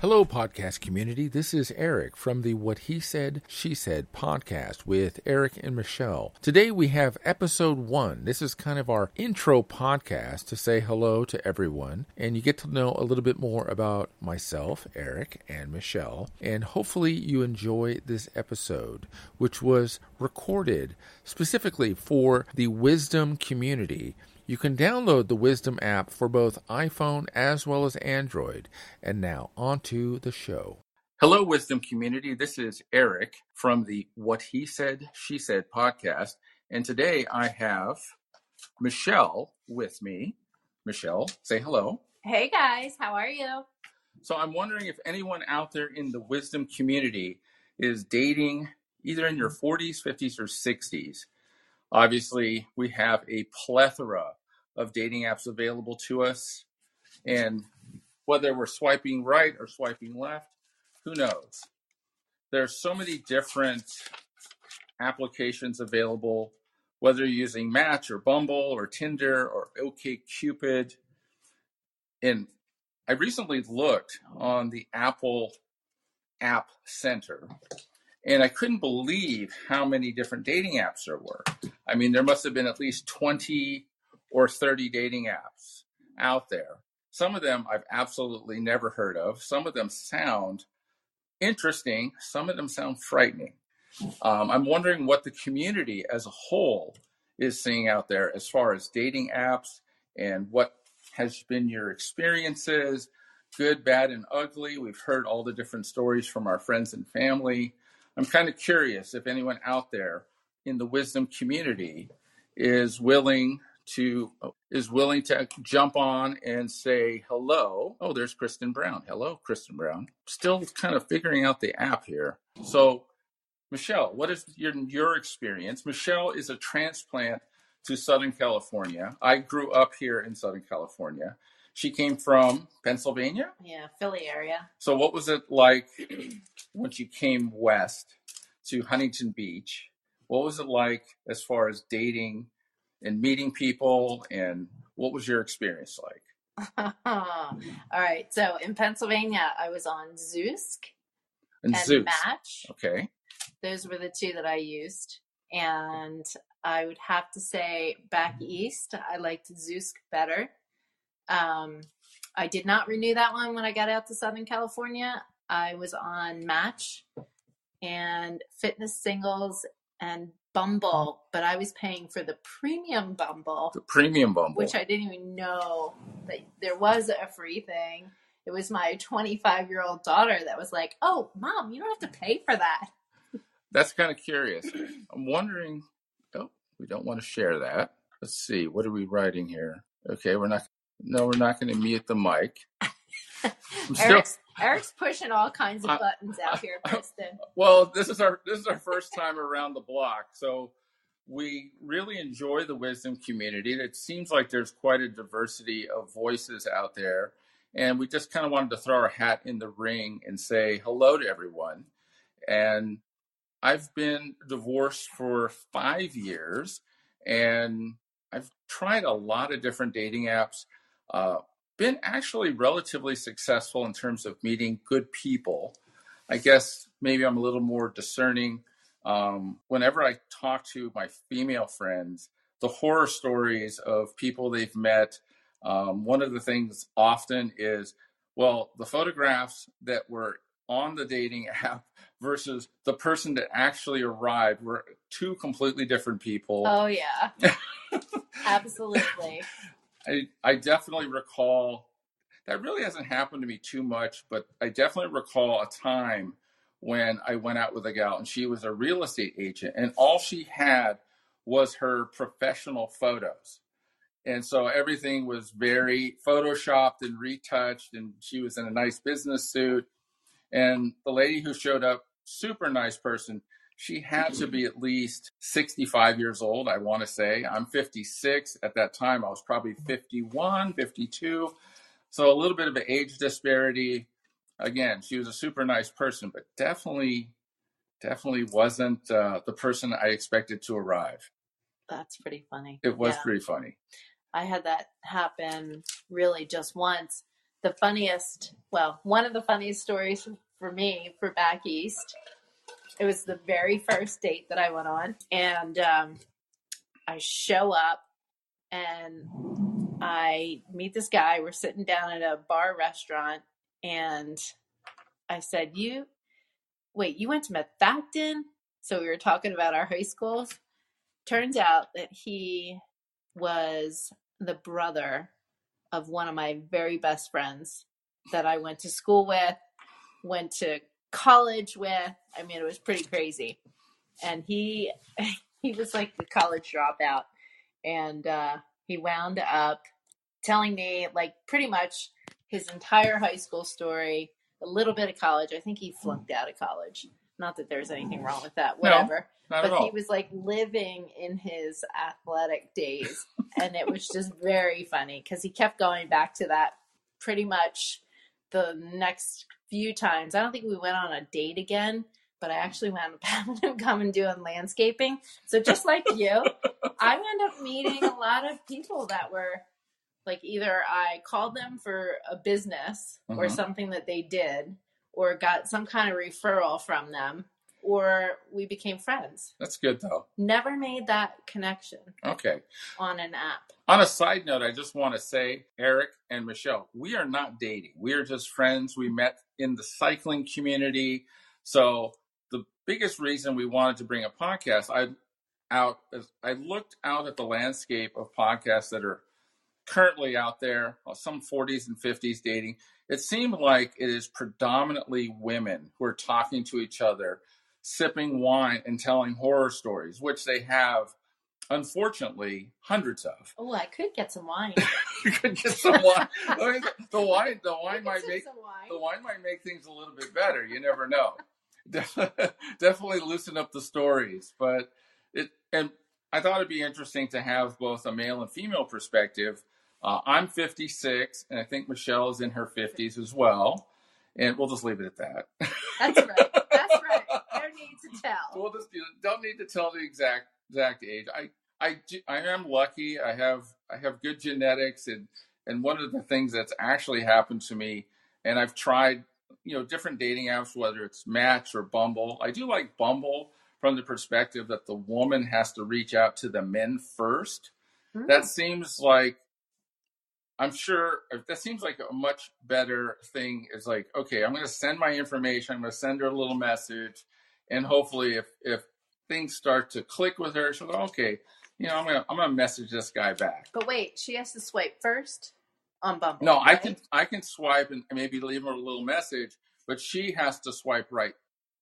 Hello, podcast community. This is Erik from the What He Said, She Said podcast with Erik and Michele. Today we have episode one. This is kind of our intro podcast to say hello to everyone, and you get to know a little bit more about myself, Erik, and Michele. And hopefully you enjoy this episode, which was recorded specifically for the wisdom community. You can download the Wisdom app for both iPhone as well as Android. And now, on to the show. Hello, Wisdom community. This is Erik from the What He Said, She Said podcast. And today I have Michele with me. Michele, say hello. Hey guys, how are you? So I'm wondering if anyone out there in the wisdom community is dating either in your 40s, 50s, or 60s. Obviously, we have a plethora of dating apps available to us. And whether we're swiping right or swiping left, who knows? There's so many different applications available, whether you're using Match or Bumble or Tinder or OKCupid. And I recently looked on the Apple App Center and I couldn't believe how many different dating apps there were. I mean, there must have been at least 20 or 30 dating apps out there. Some of them I've absolutely never heard of. Some of them sound interesting. Some of them sound frightening. Um, I'm wondering what the community as a whole is seeing out there as far as dating apps and what has been your experiences, good, bad, and ugly. We've heard all the different stories from our friends and family. I'm kind of curious if anyone out there in the wisdom community is willing to is willing to jump on and say hello. Oh, there's Kristen Brown. Hello, Kristen Brown. Still kind of figuring out the app here. So, Michele, what is your your experience? Michele is a transplant to Southern California. I grew up here in Southern California. She came from Pennsylvania. Yeah, Philly area. So, what was it like when you came west to Huntington Beach? What was it like as far as dating and meeting people and what was your experience like? All right so in pennsylvania i was on zoosk and, and Zoosk. match. Okay. Those were the two that i used and i would have to say back east i liked zoosk better. Um, i did not renew that one when i got out to southern california. I was on match and fitness singles and Bumble, but I was paying for the premium Bumble. The premium Bumble. Which I didn't even know that there was a free thing. It was my 25 year old daughter that was like, oh, mom, you don't have to pay for that. That's kind of curious. I'm wondering, oh, we don't want to share that. Let's see, what are we writing here? Okay, we're not, no, we're not going to mute the mic. I'm Erik's, Erik's pushing all kinds of buttons out here, Kristen. Well, this is our this is our first time around the block, so we really enjoy the wisdom community. It seems like there's quite a diversity of voices out there, and we just kind of wanted to throw our hat in the ring and say hello to everyone. And I've been divorced for five years, and I've tried a lot of different dating apps. Uh, been actually relatively successful in terms of meeting good people. I guess maybe I'm a little more discerning. Um, whenever I talk to my female friends, the horror stories of people they've met, um, one of the things often is, well, the photographs that were on the dating app versus the person that actually arrived were two completely different people. Oh, yeah. Absolutely. I, I definitely recall that really hasn't happened to me too much, but I definitely recall a time when I went out with a gal and she was a real estate agent and all she had was her professional photos. And so everything was very photoshopped and retouched and she was in a nice business suit. And the lady who showed up, super nice person, she had to be at least 65 years old, I want to say. I'm 56. At that time, I was probably 51, 52. So a little bit of an age disparity. Again, she was a super nice person, but definitely, definitely wasn't uh, the person I expected to arrive. That's pretty funny. It was yeah. pretty funny. I had that happen really just once. the funniest, well, one of the funniest stories for me for back east. It was the very first date that I went on, and um, I show up and I meet this guy. We're sitting down at a bar restaurant, and I said, "You, wait, you went to Methacton?" So we were talking about our high schools. Turns out that he was the brother of one of my very best friends that I went to school with, went to college with. I mean, it was pretty crazy. And he he was like the college dropout, and uh, he wound up telling me like pretty much his entire high school story, a little bit of college. I think he flunked out of college. Not that there's anything wrong with that, whatever. At but he was like living in his athletic days, and it was just very funny because he kept going back to that pretty much the next few times. I don't think we went on a date again, but I actually wound up having him come and doing landscaping. So just like you, I wound up meeting a lot of people that were like either I called them for a business or Mhm. something that they did, or got some kind of referral from them, or we became friends. That's good though. Never made that connection Okay. on an app. On a side note, I just want to say, Erik and Michele, we are not dating. We are just friends. We met in the cycling community. So the biggest reason we wanted to bring a podcast, I out I looked out at the landscape of podcasts that are currently out there, uh, some 40s and 50s dating. It seemed like it is predominantly women who are talking to each other, sipping wine and telling horror stories, which they have, unfortunately, hundreds of. Oh, I could get some wine. you could get some wine. I mean, the wine, the wine might make wine. the wine might make things a little bit better. You never know. Definitely loosen up the stories, but it and I thought it'd be interesting to have both a male and female perspective. Uh, I'm 56, and I think Michele is in her 50s as well, and we'll just leave it at that. That's right. That's right. No need to tell. we'll just you don't need to tell the exact exact age. I I do- I am lucky. I have I have good genetics, and and one of the things that's actually happened to me, and I've tried you know different dating apps, whether it's Match or Bumble. I do like Bumble from the perspective that the woman has to reach out to the men first. Hmm. That seems like I'm sure that seems like a much better thing. Is like, okay, I'm going to send my information. I'm going to send her a little message, and hopefully, if if things start to click with her, she'll go, okay, you know, I'm gonna I'm gonna message this guy back. But wait, she has to swipe first on Bumble. No, I can I can swipe and maybe leave her a little message, but she has to swipe right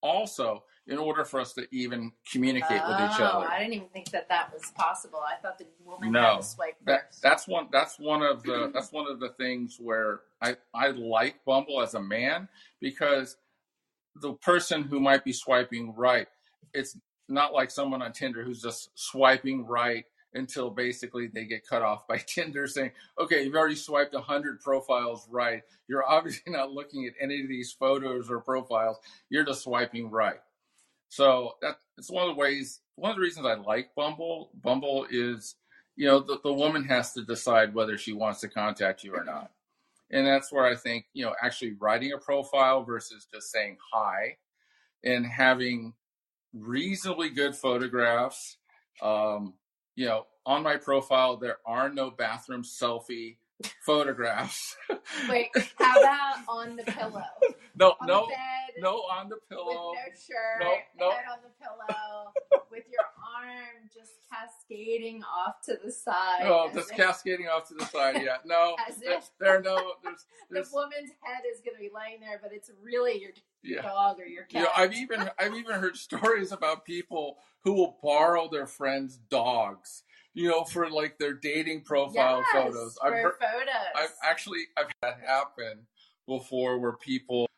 also in order for us to even communicate with each Oh, other. I didn't even think that that was possible. I thought the woman No. had to swipe that first. that's one that's one of the that's one of the things where I I like Bumble as a man because the person who might be swiping right, it's not like someone on Tinder who's just swiping right until basically they get cut off by Tinder saying, "Okay, you've already swiped 100 profiles right. You're obviously not looking at any of these photos or profiles. You're just swiping right." So that it's one of the ways, one of the reasons I like Bumble. Bumble is, you know, the, the woman has to decide whether she wants to contact you or not. And that's where I think, you know, actually writing a profile versus just saying hi and having reasonably good photographs. Um, you know, on my profile, there are no bathroom selfie photographs. Wait, how about on the pillow? No, On no, bed, no on the with pillow. no shirt, No, no. head on the pillow, with your arm just cascading off to the side. Oh, just if cascading off to the side. Yeah, no, As there, if- there are no, there's, the woman's head is going to be laying there, but it's really your yeah. dog or your cat. You know, I've even I've even heard stories about people who will borrow their friends' dogs, you know, for like their dating profile Yes, photos. I've heard, photos. I've actually I've had happen before where people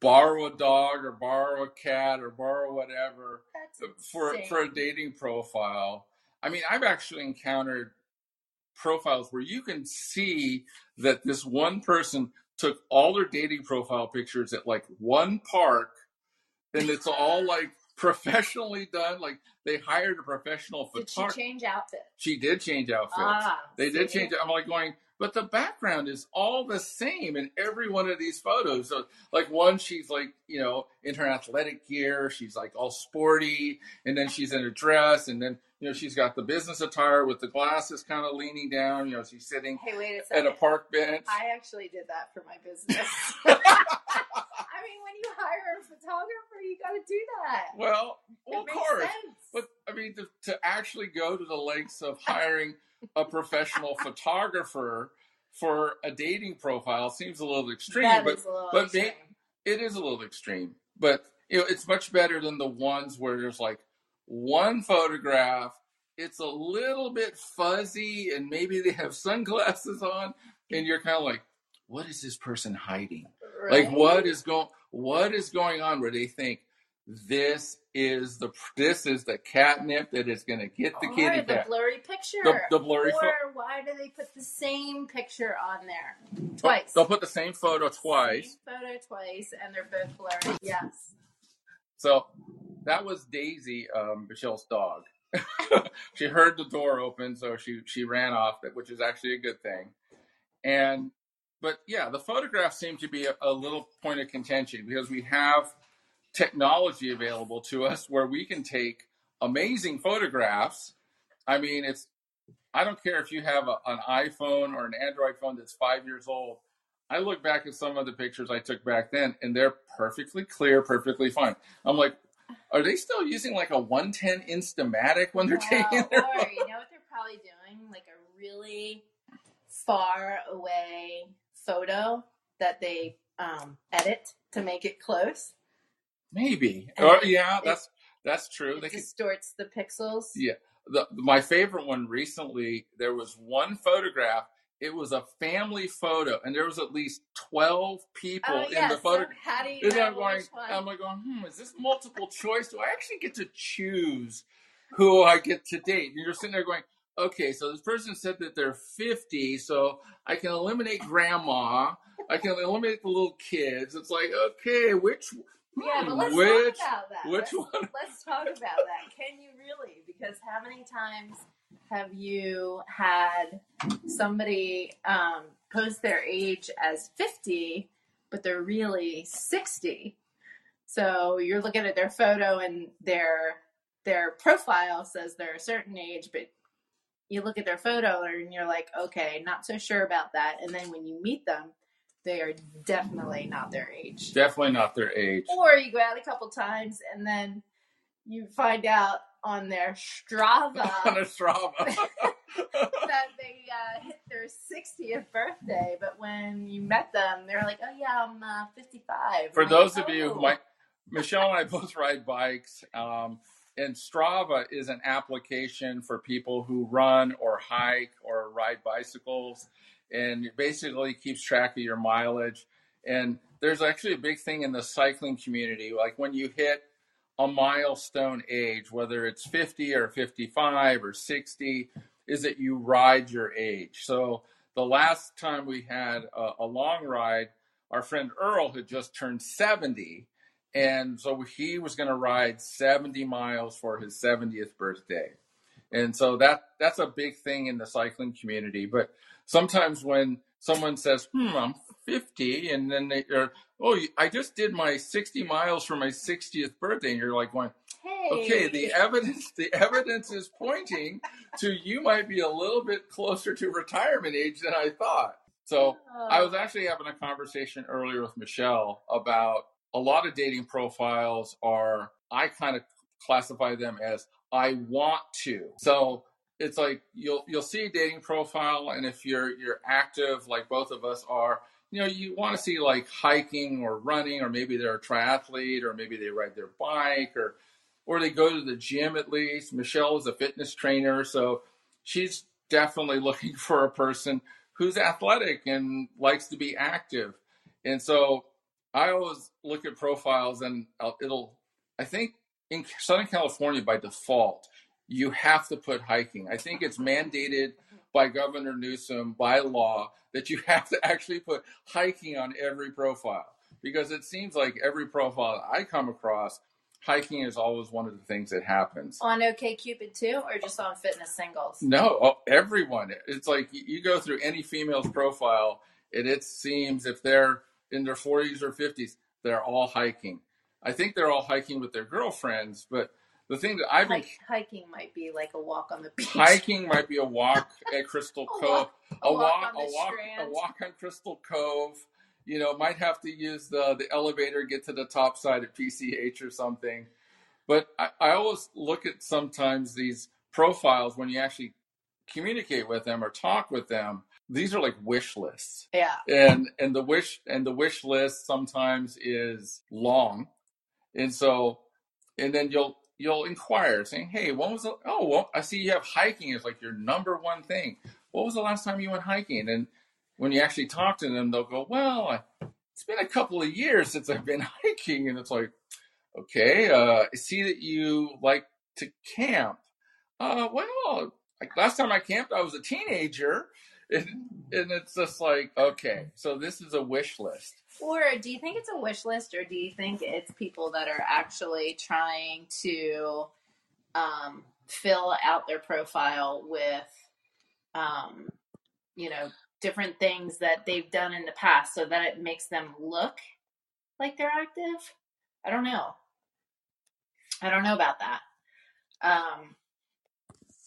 borrow a dog or borrow a cat or borrow whatever That's for insane. for a dating profile. I mean, I've actually encountered profiles where you can see that this one person took all their dating profile pictures at like one park and it's all like professionally done like they hired a professional Did she photographer change outfits? she did change outfits Ah, they did change it i'm like going but the background is all the same in every one of these photos. So, like one, she's like, you know, in her athletic gear, she's like all sporty, and then she's in a dress, and then you know she's got the business attire with the glasses kind of leaning down. You know, she's sitting Hey, wait a at a park bench. I actually did that for my business. I mean, when you hire a photographer, you got to do that. well, well, of course. sense. But I mean, to, to actually go to the lengths of hiring a professional photographer for a dating profile seems a little extreme. That but little but extreme. it is a little extreme. But you know, it's much better than the ones where there's like one photograph. It's a little bit fuzzy, and maybe they have sunglasses on, and you're kind of like, "What is this person hiding? Like, what is going? What is going on?" Where they think this is the this is the catnip that is going to get the or kitty the cat. blurry picture. The, the blurry or photo. why do they put the same picture on there Oh, twice? They'll put the same photo twice. Same photo twice, and they're both blurry. Yes. So that was Daisy, um, Michele's dog. she heard the door open, so she she ran off, which is actually a good thing. And but yeah, the photographs seem to be a, a little point of contention because we have technology available to us where we can take amazing photographs. I mean, it's I don't care if you have a, an iPhone or an Android phone that's five years old. I look back at some of the pictures I took back then, and they're perfectly clear, perfectly fine. I'm like, are they still using like a 110 Instamatic when they're taking their or you know what they're probably doing? Like a really far away photo that they um, edit to make it close. Maybe. And Or yeah, it- that's that's true. It They could, distorts the pixels. yeah. The, my favorite one recently, there was one photograph. It was a family photo, and there was at least 12 people Oh in yeah. the So photo. how do you And know I'm going, which one? I'm like going, hmm, is this multiple choice? Do I actually get to choose who I get to date? And you're sitting there going, okay, so this person said that they're 50, so I can eliminate grandma. I can eliminate the little kids. It's like, okay, which, yeah, but let's which, talk about that. which let's, one? let's talk about that. Can you really? Because how many times have you had somebody um, post their age as 50, but they're really 60? So you're looking at their photo and their their profile says they're a certain age, but you look at their photo and you're like, okay, not so sure about that. And then when you meet them, they are definitely not their age. Definitely not their age. Or you go out a couple times and then you find out on their Strava On a Strava. that they uh, hit their 60th birthday, but when you met them, they're like, "Oh yeah, I'm uh, 55." For I'm those like, of you "Oh." who might, Michele and I both ride bikes, um, and Strava is an application for people who run or hike or ride bicycles, and basically keeps track of your mileage. And there's actually a big thing in the cycling community, like when you hit a milestone age, whether it's 50 or 55 or 60, is that you ride your age. So the last time we had a, a long ride, our friend Earl had just turned 70. And so he was going to ride 70 miles for his 70th birthday. And so that that's a big thing in the cycling community. But sometimes when someone says, hmm, I'm 50, and then they are, oh, I just did my 60 miles for my 60th birthday. And you're like going, Hey. okay, the evidence, the evidence is pointing to you might be a little bit closer to retirement age than I thought. So I was actually having a conversation earlier with Michele about a lot of dating profiles are, I kind of classify them as I want to. So it's like you'll you'll see a dating profile, and if you're you're active like both of us are, you know, you want to see like hiking or running, or maybe they're a triathlete, or maybe they ride their bike, or or they go to the gym at least. Michele is a fitness trainer, so she's definitely looking for a person who's athletic and likes to be active. And so I always look at profiles and I'll- it'll, I think in Southern California by default, you have to put hiking. I think it's mandated by Governor Newsom by law that you have to actually put hiking on every profile because it seems like every profile I come across, hiking is always one of the things that happens. On OKCupid too, or just on fitness singles? No, oh, everyone. It's like you go through any female's profile, and it seems if they're in their 40s or 50s, they're all hiking. I think they're all hiking with their girlfriends, but the thing that I've been hiking might be like a walk on the beach. Hiking might be a walk at Crystal a Cove, walk, a, a walk, walk, a walk, a walk on Crystal Cove. You know, might have to use the the elevator get to the top side of PCH or something. But I, I always look at sometimes these profiles when you actually communicate with them or talk with them. These are like wish lists. Yeah. And and the wish and the wish list sometimes is long. And so and then you'll you'll inquire saying, Hey, when was the oh well I see you have hiking as like your number one thing. What was the last time you went hiking? And when you actually talk to them, they'll go, Well, it's been a couple of years since I've been hiking and it's like, okay, uh, I see that you like to camp. Uh, well, like last time I camped, I was a teenager. And, and it's just like, okay, so this is a wish list. Or do you think it's a wish list, or do you think it's people that are actually trying to um, fill out their profile with, um, you know, different things that they've done in the past so that it makes them look like they're active? I don't know. I don't know about that. Um,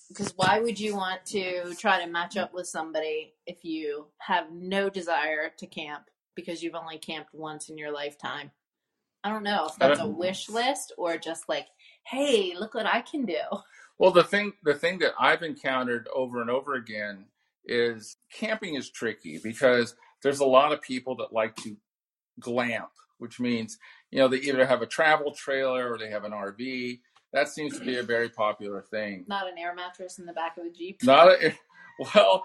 because why would you want to try to match up with somebody if you have no desire to camp because you've only camped once in your lifetime? I don't know if that's a wish list or just like, hey, look what I can do. Well, the thing the thing that I've encountered over and over again is camping is tricky because there's a lot of people that like to glamp, which means you know they either have a travel trailer or they have an RV that seems to be a very popular thing. Not an air mattress in the back of the Jeep. Not a, well,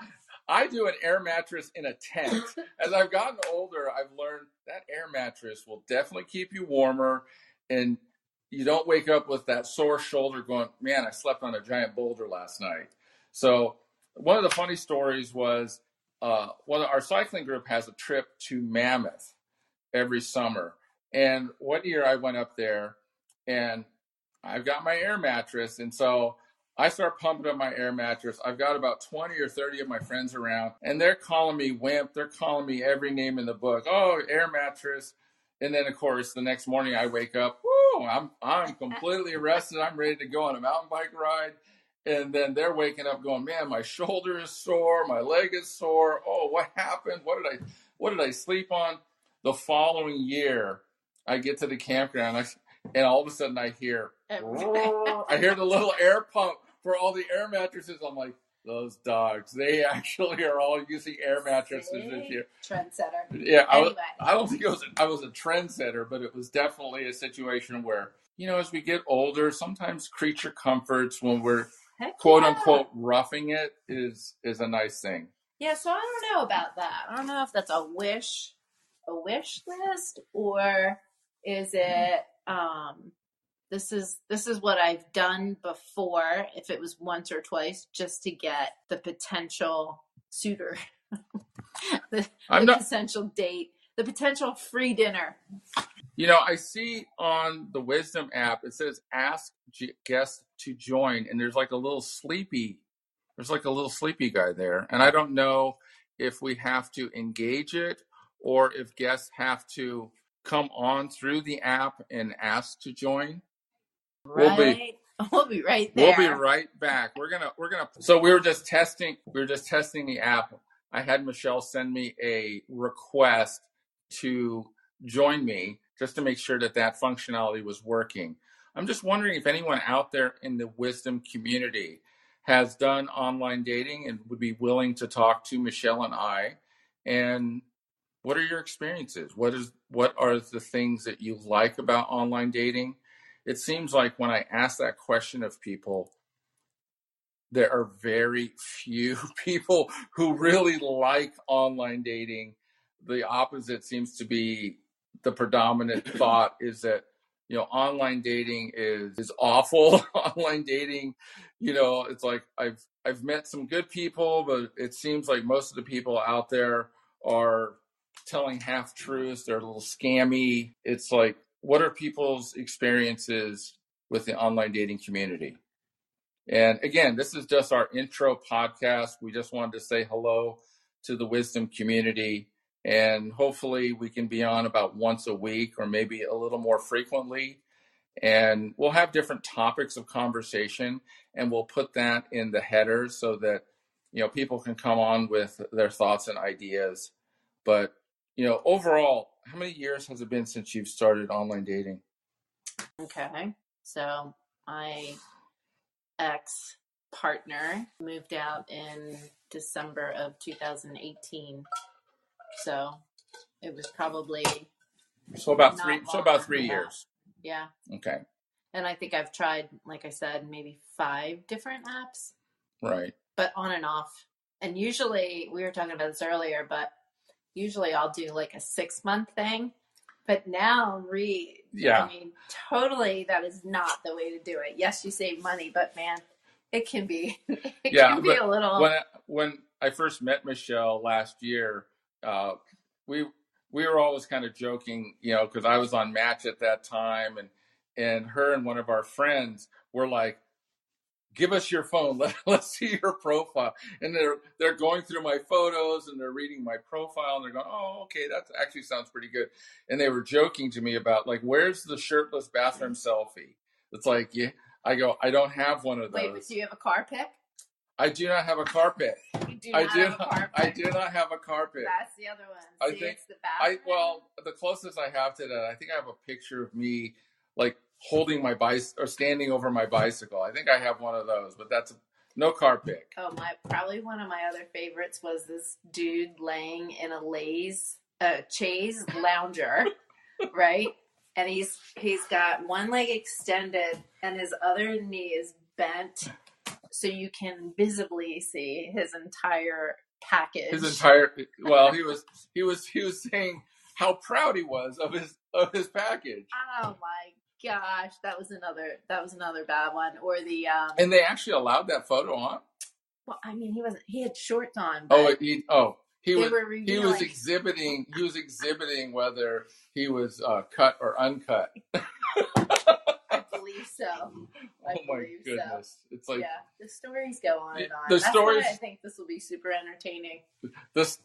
I do an air mattress in a tent. As I've gotten older, I've learned that air mattress will definitely keep you warmer and you don't wake up with that sore shoulder going, man, I slept on a giant boulder last night. So, one of the funny stories was uh, well, our cycling group has a trip to Mammoth every summer. And one year I went up there and I've got my air mattress. And so I start pumping up my air mattress. I've got about 20 or 30 of my friends around, and they're calling me wimp. They're calling me every name in the book. Oh, air mattress. And then, of course, the next morning I wake up, whoo, I'm, I'm completely rested. I'm ready to go on a mountain bike ride. And then they're waking up going, man, my shoulder is sore. My leg is sore. Oh, what happened? What did I, what did I sleep on? The following year, I get to the campground. I, and all of a sudden I hear, I hear the little air pump for all the air mattresses. I'm like, those dogs, they actually are all using air mattresses See? this year. Trendsetter. Yeah, I, was, I don't think it was I was a trendsetter, but it was definitely a situation where you know as we get older, sometimes creature comforts when we're Heck quote yeah. unquote roughing it is is a nice thing. Yeah, so I don't know about that. I don't know if that's a wish, a wish list, or is it um, this is this is what I've done before. If it was once or twice, just to get the potential suitor, the, the not potential date, the potential free dinner. You know, I see on the Wisdom app it says ask G- guests to join, and there's like a little sleepy, there's like a little sleepy guy there, and I don't know if we have to engage it or if guests have to come on through the app and ask to join. We'll be Right, we'll be right we'll be right back. We're gonna we're gonna. So we were just testing. We were just testing the app. I had Michele send me a request to join me just to make sure that that functionality was working. I'm just wondering if anyone out there in the wisdom community has done online dating and would be willing to talk to Michele and I. And what are your experiences? What is what are the things that you like about online dating? It seems like when I ask that question of people, there are very few people who really like online dating. The opposite seems to be the predominant thought is that you know online dating is is awful. online dating, you know, it's like I've I've met some good people, but it seems like most of the people out there are telling half truths. They're a little scammy. It's like what are people's experiences with the online dating community? And again, this is just our intro podcast. We just wanted to say hello to the wisdom community. And hopefully, we can be on about once a week or maybe a little more frequently. And we'll have different topics of conversation, and we'll put that in the headers so that you know people can come on with their thoughts and ideas. But you know, overall, how many years has it been since you've started online dating? Okay. So my ex partner moved out in December of 2018. So it was probably So about three. So about three that. years. yeah. Okay. And I think I've tried, like I said, maybe five different apps, Right. but on and off. And usually, we were talking about this earlier, but usually I'll do like a six month thing. But now, re, Yeah. I mean, totally, that is not the way to do it. Yes, you save money, but man, it can be, it Yeah, can be a little. when I, when I first met Michele last year, uh, we we were always kind of joking, you know, because I was on Match at that time, and and her and one of our friends were like, "Give us your phone, let let's see your profile." And they're they're going through my photos and they're reading my profile and they're going, "Oh, okay, that actually sounds pretty good." And they were joking to me about like, "Where's the shirtless bathroom selfie?" It's like, yeah. I go, I don't have one of Wait, but those. do you have a car pick? I do not have a carpet. Do I do not. I do not have a carpet. That's the other one. I think- it's the I well, the closest I have to that, I think I have a picture of me like holding my bicycle or standing over my bicycle. I think I have one of those, but that's no car pick. Oh my! Probably one of my other favorites was this dude laying in a Lay's, uh, chaise lounger, right? And he's he's got one leg extended and his other knee is bent, so you can visibly see his entire package. His entire well, he was he was he was saying how proud he was of his of his package. oh my gosh, that was another that was another bad one. Or the um, And they actually allowed that photo on. well, I mean, he wasn't he had shorts on, Oh, he oh he was he was exhibiting he was exhibiting whether he was uh, cut or uncut. I believe so. I oh my believe so. goodness! It's like yeah, the stories go on and on. the That's stories- I think this will be super entertaining. this.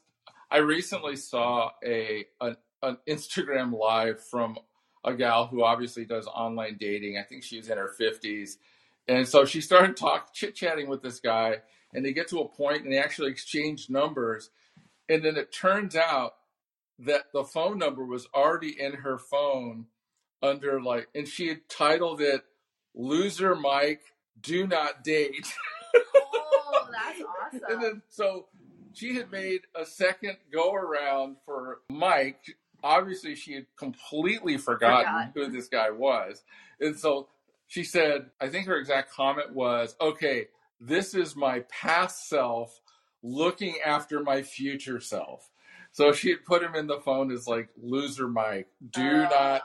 I recently saw a an, an Instagram live from a gal who obviously does online dating. I think she's in her fifties, and so she started talk chit chatting with this guy, and they get to a point and they actually exchange numbers, and then it turns out that the phone number was already in her phone under like, and she had titled it "Loser Mike, Do Not Date." Oh, that's awesome. And then so she had made a second go around for Mike. Obviously, she had completely forgotten Forgot. who this guy was. And so she said, I think her exact comment was, okay, this is my past self looking after my future self. So she had put him in the phone as like loser Mike. Do Oh, not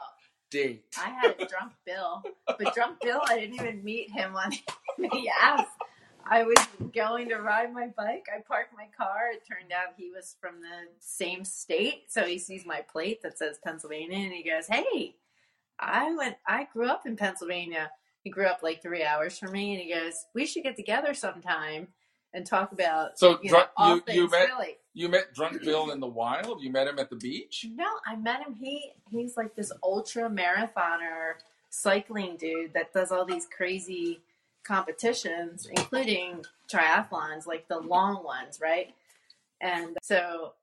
date. I had a drunk Bill, but drunk Bill, I didn't even meet him on the app. I was going to ride my bike. I parked my car. It turned out he was from the same state, so he sees my plate that says Pennsylvania, and he goes, "Hey, I went. I grew up in Pennsylvania. He grew up like three hours from me, and he goes, "We should get together sometime and talk about So you know, drunk, all you, you met Philly." you met drunk Bill in the wild. You met him at the beach. No, I met him. He he's like this ultra marathoner cycling dude that does all these crazy competitions, including triathlons, like the long ones, right? And so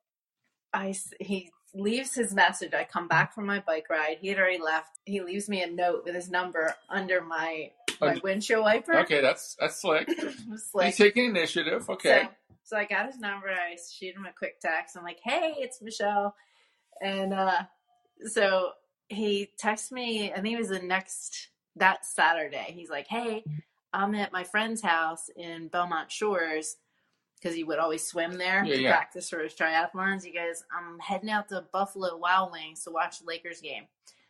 I he leaves his message. I come back from my bike ride. He had already left. He leaves me a note with his number under my my windshield wiper. Okay, that's that's slick. Like- He's taking initiative. Okay. so, so I got his number. I shoot him a quick text. I'm like, "Hey, it's Michele," and uh, so he texts me. I think it was the next that Saturday. He's like, "Hey, I'm at my friend's house in Belmont Shores." Because he would always swim there Yeah, to yeah. practice for his triathlons. He goes, I'm heading out to Buffalo Wild Wings to watch the Lakers game.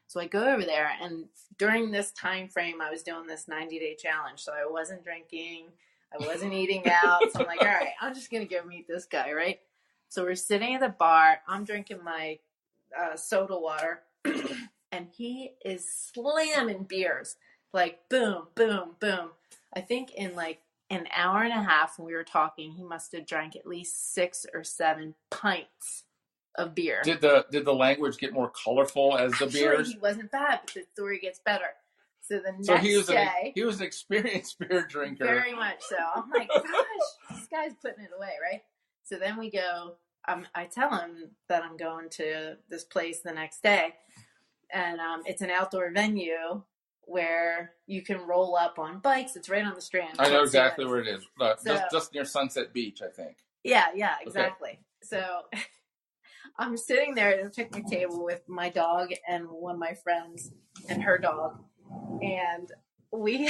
So I go over there, and during this time frame, I was doing this 90 day challenge. So I wasn't drinking, I wasn't eating out. So I'm like, all right, I'm just gonna go meet this guy, right? So we're sitting at the bar. I'm drinking my uh, soda water, and he is slamming beers like boom, boom, boom. I think in like an hour and a half when we were talking, he must have drank at least six or seven pints of beer. Did the did the language get more colorful as the beer? he wasn't bad, but the story gets better. So the next So he was an day, he was an experienced beer drinker. very much so. I'm like, gosh, this guy's putting it away, right? So then we go. Um, I tell him that I'm going to this place the next day, and um, it's an outdoor venue where you can roll up on bikes. It's right on the Strand. I know exactly where it is. Look, So- just just near Sunset Beach, I think. Yeah, yeah, exactly. So I'm sitting there at a picnic table with my dog and one of my friends and her dog, and we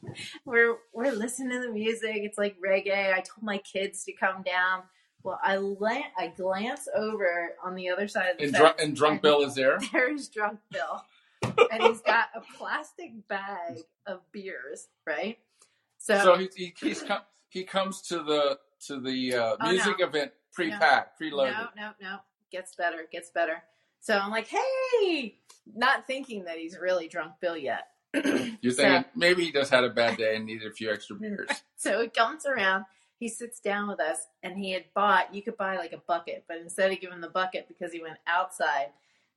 we're we're listening to the music. It's like reggae. I told my kids to come down. Well, I la- I glance over on the other side of the And, drunk and drunk Bill is there. there's drunk Bill, and he's got a plastic bag of beers, right? So he he he's come, he comes to the to the uh, Oh, music no. event pre-packed, preloaded. No, no, no. Gets better, gets better. So I'm like, hey, not thinking that he's really drunk Bill yet. You're So- thinking maybe he just had a bad day and needed a few extra beers. So he comes around, he sits down with us, and he had bought, you could buy like a bucket, but instead of giving the bucket because he went outside,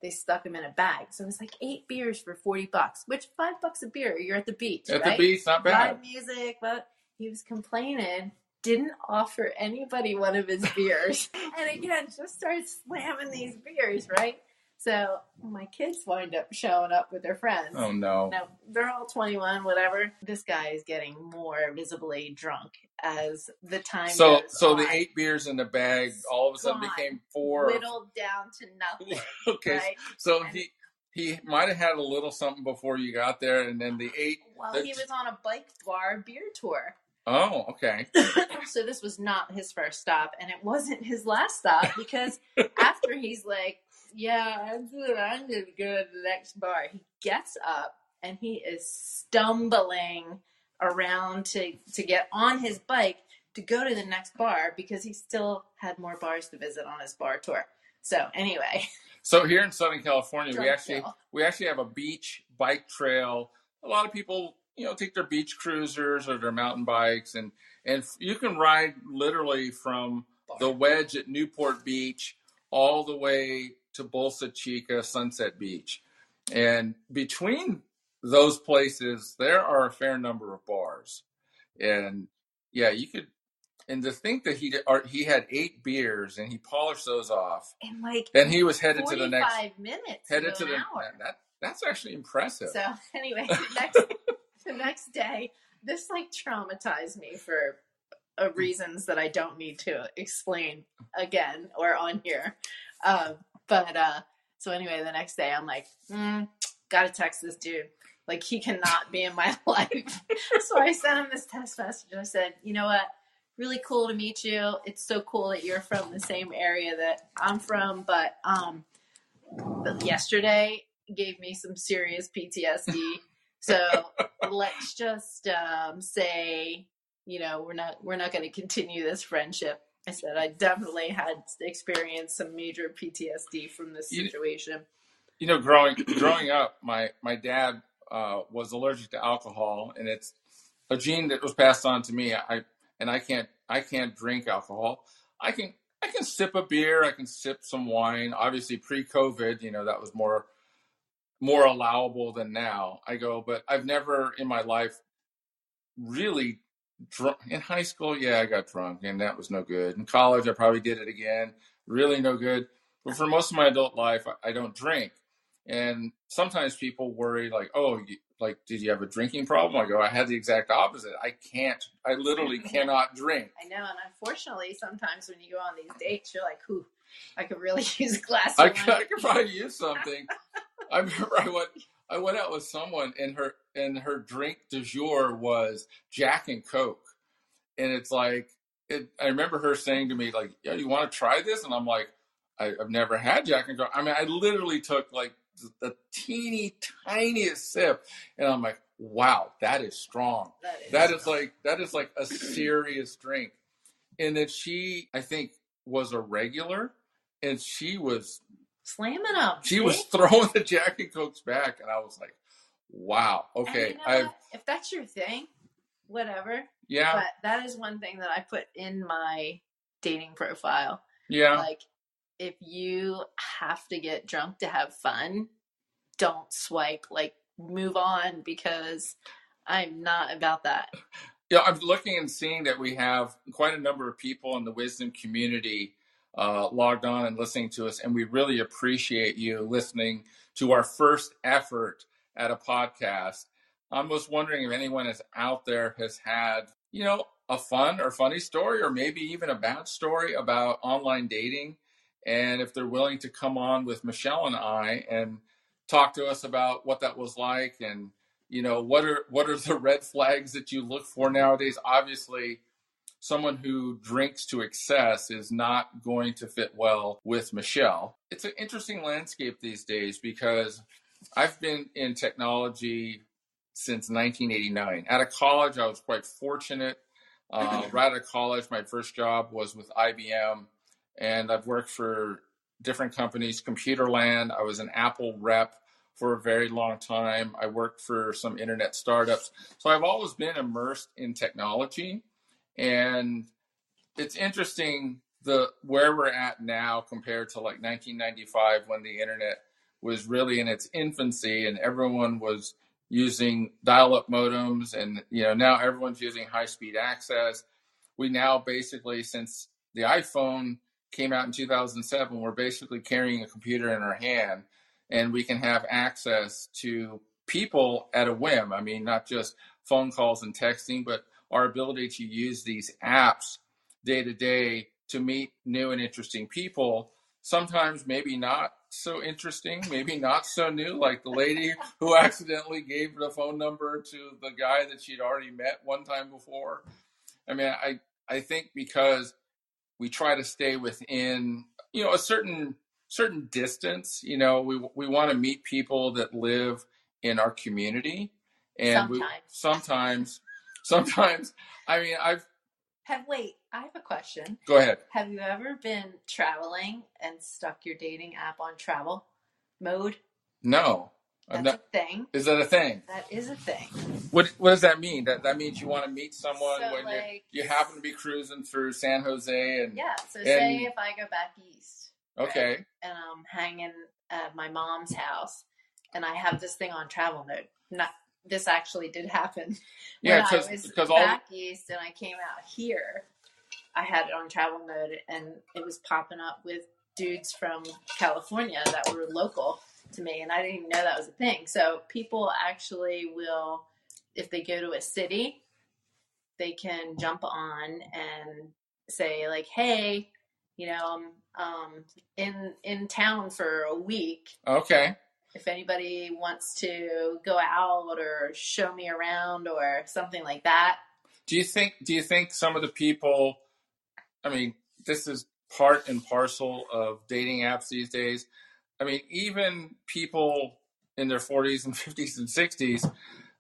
they stuck him in a bag. So it was like eight beers for 40 bucks, which five bucks a beer. You're at the beach, At right? the beach, not bad. Live music, but he was complaining, didn't offer anybody one of his beers. and again, just started slamming these beers, right? So my kids wind up showing up with their friends. Oh no. No, they're all 21, whatever. This guy is getting more visibly drunk as the time So goes so the eight beers in the bag all of a sudden Gone. became four. whittled down to nothing, okay, right? so And- he he might have had a little something before you got there, and then the eight. Well, the- he was on a bike bar beer tour. Oh, okay. so this was not his first stop, and it wasn't his last stop because after he's like, "Yeah, I'm good. I'm gonna go to the next bar," he gets up and he is stumbling around to to get on his bike to go to the next bar because he still had more bars to visit on his bar tour. So anyway, So here in Southern California, we actually we actually have a beach bike trail. A lot of people, you know, take their beach cruisers or their mountain bikes, and and you can ride literally from the wedge at Newport Beach all the way to Bolsa Chica, Sunset Beach, and between those places, there are a fair number of bars, and yeah, you could. And to think that he did- or he had eight beers and he polished those off, and like and he was headed to the next forty-five minutes, headed to to the hour. that that's actually impressive. So anyway, the next the next day, this like traumatized me for uh, reasons that I don't need to explain again or on here. Um, but uh, so anyway, the next day I'm like, mm, gotta text this dude. Like he cannot be in my life. so I sent him this text message. I said, you know what? Really cool to meet you. It's so cool that you're from the same area that I'm from, but um, but yesterday gave me some serious PTSD. So let's just um, say, you know, we're not we're not going to continue this friendship. I said I definitely had experienced some major PTSD from this You- situation. you know, growing growing up, my my dad uh, was allergic to alcohol, and it's a gene that was passed on to me. I and I can't I can't drink alcohol. I can I can sip a beer. I can sip some wine. Obviously, pre-COVID, you know, that was more more allowable than now. I go, but I've never in my life really drunk in high school. Yeah, I got drunk, and that was no good. In college, I probably did it again. Really no good. But for most of my adult life, I, I don't drink. And sometimes people worry, like, oh, you, like, did you have a drinking problem? I go, I had the exact opposite. I can't. I literally cannot drink. I know, and unfortunately, sometimes when you go on these dates, you're like, "Whew, I could really use a glass I could. I could probably use something. I remember I went I went out with someone and her and her drink du jour was Jack and Coke, and it's like it, I remember her saying to me like, "Yeah, you want to try this?" And I'm like, I, "I've never had Jack and Coke." I mean, I literally took like the teeny tiniest sip, and I'm like, "Wow, that is strong." That is, That is like that is like a serious drink. And then she, I think, was a regular, and she was slamming them. She was throwing the Jack and Cokes back, and I was like, "Wow, okay, you know if that's your thing, whatever. yeah, But that is one thing that I put in my dating profile. yeah." Like, if you have to get drunk to have fun, don't swipe. Like, move on because I'm not about that. Yeah, I'm looking and seeing that we have quite a number of people in the wisdom community uh, logged on and listening to us, and we really appreciate you listening to our first effort at a podcast. I'm just wondering if anyone is out there has had, you know, a fun or funny story, or maybe even a bad story about online dating, and if they're willing to come on with Michele and I and talk to us about what that was like and you know what are what are the red flags that you look for nowadays obviously someone who drinks to excess is not going to fit well with michele it's an interesting landscape these days because i've been in technology since 1989 out of college i was quite fortunate uh, right out of college my first job was with ibm and i've worked for different companies computerland i was an apple rep for a very long time. I worked for some internet startups. So I've always been immersed in technology. And it's interesting the where we're at now compared to like 1995 when the internet was really in its infancy and everyone was using dial-up modems and you know now everyone's using high-speed access. We now basically since the iPhone came out in 2007, we're basically carrying a computer in our hand and we can have access to people at a whim. I mean, not just phone calls and texting, but our ability to use these apps day to day to meet new and interesting people. Sometimes maybe not so interesting, maybe not so new, like the lady who accidentally gave the phone number to the guy that she'd already met one time before. I mean, I, I think because we try to stay within, you know, a certain certain distance. You know, we we want to meet people that live in our community, and we Sometimes. sometimes. I mean, I've Have wait, I have a question. go ahead. Have you ever been traveling and stuck your dating app on travel mode? No, That's not, a thing. is that a thing? That is a thing. What what does that mean? That that means you want to meet someone So, when like- you happen to be cruising through San Jose and Yeah. So And- say if I go back east okay, and I'm hanging at my mom's house and I have this thing on travel mode. Not this actually did happen. Yeah, when I was because all- back east and I came out here, I had it on travel mode and it was popping up with dudes from California that were local to me and I didn't even know that was a thing. So people actually will if they go to a city, they can jump on and say like, "Hey, you know, I'm um, in in town for a week. okay. If anybody wants to go out or show me around or something like that." Do you think do you think some of the people I mean, this is part and parcel of dating apps these days. I mean, even people in their 40s and 50s and 60s,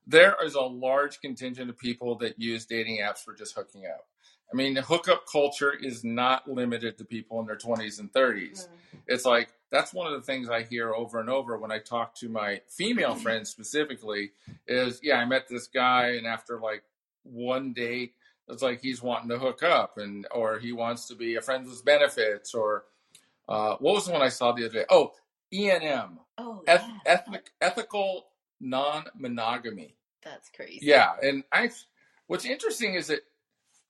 there is a large contingent of people that use dating apps for just hooking up. I mean, the hookup culture is not limited to people in their 20s and 30s. It's like that's one of the things I hear over and over when I talk to my female friends specifically is, yeah, I met this guy and after like one date it's like he's wanting to hook up and or he wants to be a friend with benefits or uh, what was the one I saw the other day? Oh, ENM, Oh, eth- yeah. ethnic, ethical non-monogamy. That's crazy. Yeah, and I. What's interesting is that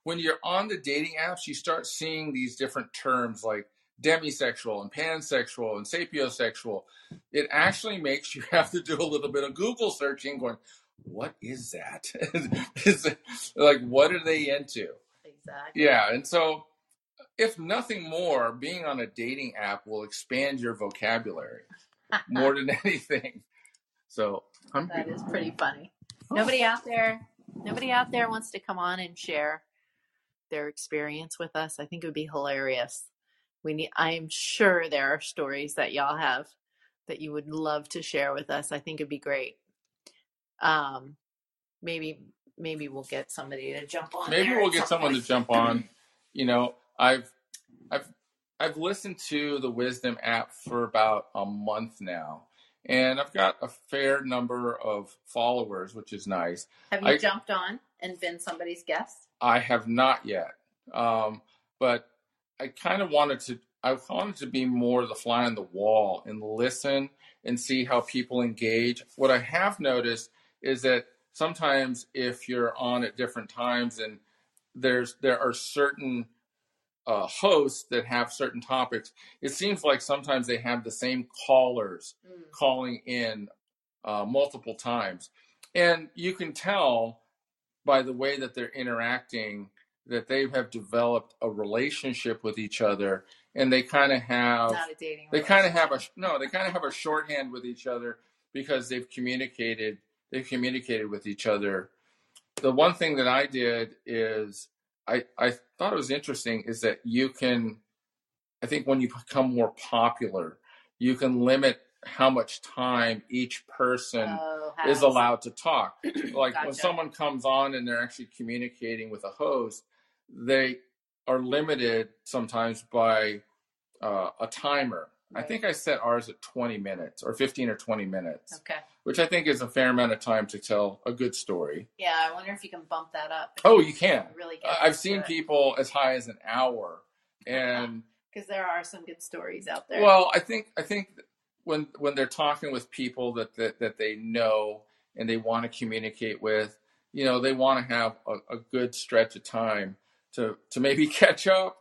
when you're on the dating apps, you start seeing these different terms like demisexual and pansexual and sapiosexual. It actually makes you have to do a little bit of Google searching, going, "What is that? is it, like what are they into?" Exactly. Yeah, and so if nothing more, being on a dating app will expand your vocabulary more than anything. So I'm That is pretty funny. Oh. Nobody out there, nobody out there wants to come on and share their experience with us. I think it would be hilarious. We need. I am sure there are stories that y'all have that you would love to share with us. I think it'd be great. Um, maybe maybe we'll get somebody to jump on. maybe we'll get some someone to jump on. You know, I've I've I've listened to the Wisdom app for about a month now, and I've got a fair number of followers, which is nice. Have you I- jumped on and been somebody's guest? I have not yet, um, but I kind of wanted to. I wanted to be more the fly on the wall and listen and see how people engage. What I have noticed is that sometimes if you're on at different times and there's there are certain uh, hosts that have certain topics, it seems like sometimes they have the same callers Mm. calling in uh, multiple times. And you can tell by the way that they're interacting that they have developed a relationship with each other and they kind of have Not a dating. they kind of have a no they kind of have a shorthand with each other because they've communicated they've communicated with each other the one thing that i did is i i thought it was interesting is that you can i think when you become more popular you can limit how much time each person Oh, is allowed to talk. Like when someone comes on and they're actually communicating with a host, they are limited sometimes by uh, a timer. I think I set ours at 20 minutes or 15 or 20 minutes, Okay. which I think is a fair amount of time to tell a good story. Yeah, I wonder if you can bump that up. Oh, you can. Really I've seen it. people as high as an hour. And because there are some good stories out there. Well, I think I think when when they're talking with people that that, that they know and they want to communicate with, you know, they want to have a, a good stretch of time to to maybe catch up.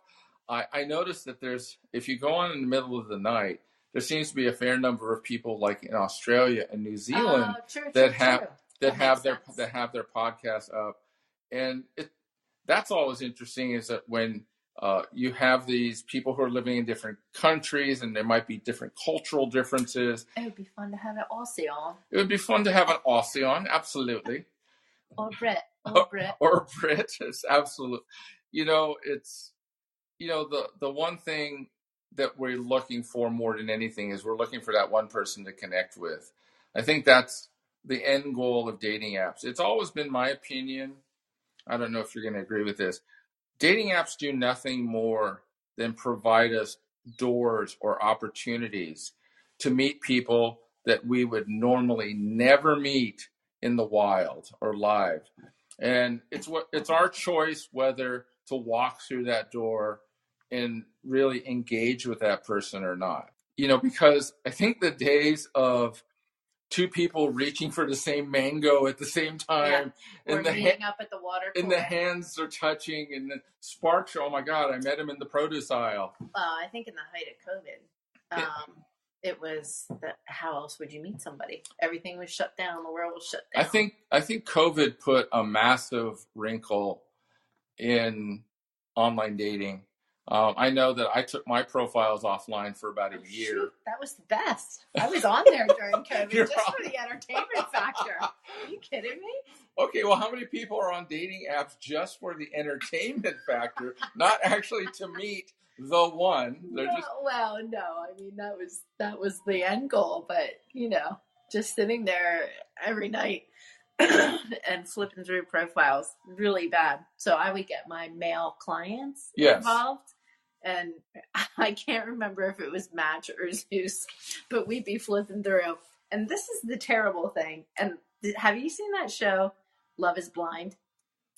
I, I noticed that there's if you go on in the middle of the night, there seems to be a fair number of people like in Australia and New oh, Zealand Oh, true, that true, have- true. that that have their sense. that have their podcasts up, and it that's always interesting is that when uh, you have these people who are living in different countries and there might be different cultural differences. It would be fun to have an Aussie It would be fun to have an Aussie on, absolutely, or Brit or Brit. or Brit, it's absolute. You know, it's you know the the one thing that we're looking for more than anything is we're looking for that one person to connect with. I think that's the end goal of dating apps. It's always been my opinion. I don't know if you're going to agree with this. Dating apps do nothing more than provide us doors or opportunities to meet people that we would normally never meet in the wild or live. And it's what it's our choice whether to walk through that door and really engage with that person or not. You know, because I think the days of two people reaching for the same mango at the same time Or and the ha- up at the water and the hands are touching and the sparks oh my god i met him in the produce aisle Well, I think in the height of COVID, um, it was that. How else would you meet somebody? Everything was shut down. The world was shut down i think i think covid put a massive wrinkle in online dating um, i know that i took my profiles offline for about a Oh, year shoot, that was the best. I was on there during COVID just on- for the entertainment factor. Are you kidding me? okay well how many people are on dating apps just for the entertainment factor not actually to meet the one they're No, just well, no. I mean, that was that was the end goal, but you know, just sitting there every night and flipping through profiles, really bad. So I would get my male clients Yes. involved, and I can't remember if it was Match or Zoosk, but we'd be flipping through. And this is the terrible thing. And th- have you seen that show, Love Is Blind?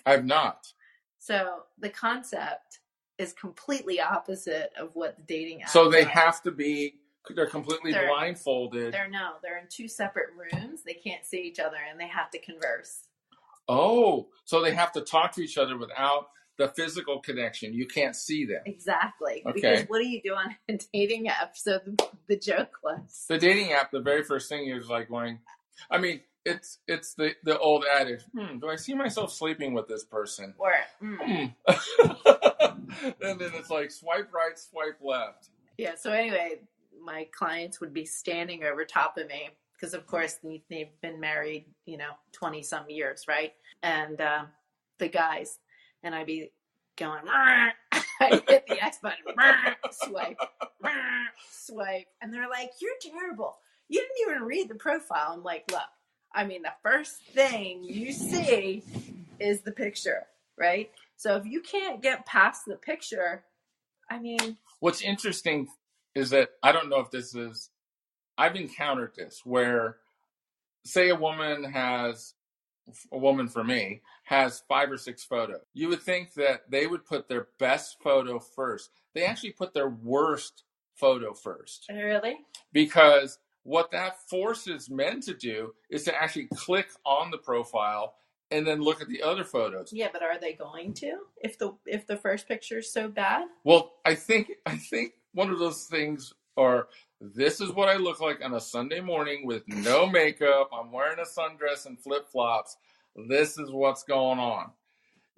i've not So the concept is completely opposite of what the dating app. so they have to be they're completely They're- blindfolded They're no, they're in two separate rooms. They can't see each other and they have to converse. Oh, so they have to talk to each other without the physical connection. You can't see them. Exactly. Okay. Because what do you do on a dating app? So the, the joke was The dating app, the very first thing is like going. I mean, it's it's the the old adage. Hmm, do I see myself sleeping with this person? or mm. And then it's like swipe right, swipe left. yeah. So anyway, my clients would be standing over top of me because, of course, they- they've been married, you know, twenty some years, right? And uh, the guys, and I'd be going. I hit the X button, swipe, swipe, and they're like, "You're terrible. You didn't even read the profile." I'm like, "Look, I mean, the first thing you see is the picture, right? So if you can't get past the picture, I mean, What's interesting is that I don't know if this is, I've encountered this where, say, a woman has, a woman for me, has five or six photos. You would think that they would put their best photo first. They actually put their worst photo first Really? because what that forces men to do is to actually click on the profile and then look at the other photos. Yeah, but are they going to if the if the first picture is so bad? Well, I think I think one of those things are this is what I look like on a Sunday morning with no makeup. I'm wearing a sundress and flip flops. This is what's going on.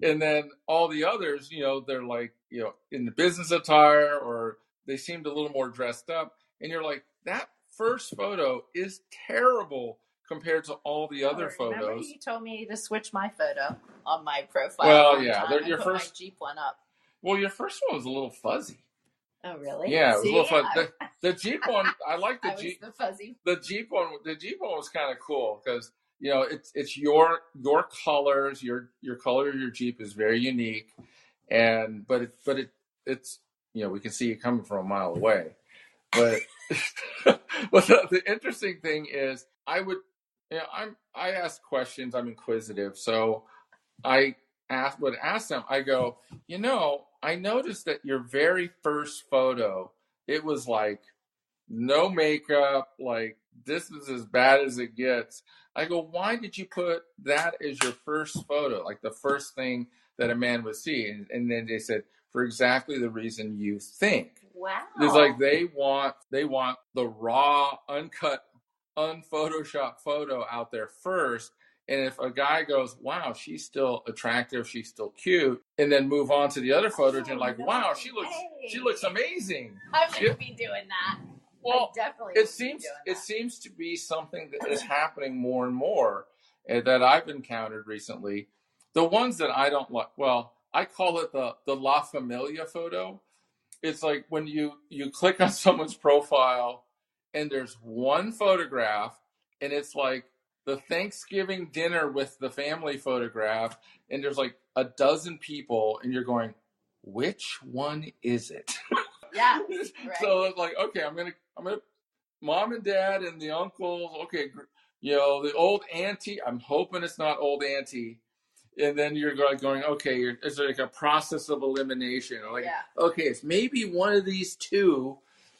And then all the others, you know, they're like, you know, in the business attire or they seemed a little more dressed up. And you're like, that first photo is terrible compared to all the other Oh, photos. you told me to switch my photo on my profile. Well, yeah, your first- Jeep one up. Well, your first one was a little fuzzy. Oh, really? Yeah, it was a little fun. I, The, the Jeep one, I like the I Jeep. the fuzzy. the Jeep one, the Jeep one was kind of cool because you know it's it's your your colors, your your color of your Jeep is very unique, and but it but it it's you know we can see you coming from a mile away, but but the, the interesting thing is I would you know I'm I ask questions I'm inquisitive so I ask would ask them I go you know I noticed that your very first photo it was like no makeup, like this is as bad as it gets. I go, why did you put that as your first photo, like the first thing that a man would see? And, and then they said, for exactly the reason you think. Wow. It's like they want they want the raw, uncut, unphotoshopped photo out there first. And if a guy goes, "Wow, she's still attractive, she's still cute," and then move on to the other photos, and Oh, like, no "Wow, she looks way. she looks amazing." Yeah. gonna be doing that. Well, I definitely. it seems it seems to be something that is happening more and more uh, that I've encountered recently. The ones that I don't like, well, I call it the the La Familia photo. It's like when you you click on someone's profile and there's one photograph and it's like the Thanksgiving dinner with the family photograph and there's like a dozen people and you're going, which one is it? Yeah. So it's like, okay, I'm gonna, I'm gonna, mom and dad and the uncles. Okay, you know, the old auntie. I'm hoping it's not old auntie. And then you're going, going okay, you're, it's like a process of elimination. Like, Yeah. okay, it's maybe one of these two.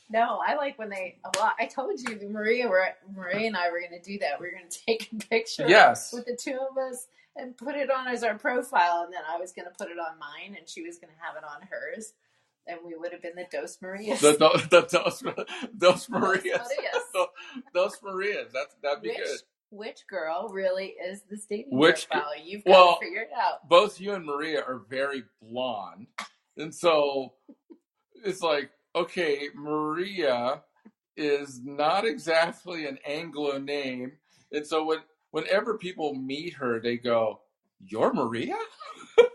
No, I like when they. Well, I told you, Maria, were Maria and I were going to do that. We are going to take a picture Yes. with the two of us and put it on as our profile, and then I was going to put it on mine, and she was going to have it on hers, and we would have been the Dos Marias. The, the, the, Dos, Dos Marias. Dos Marias. That's, that'd be which good. which girl really is the dating Which profile? You've got well, to figure it out. both you and Maria are very blonde. And so it's like, okay, Maria is not exactly an Anglo name. And so when whenever people meet her, they go, You're Maria?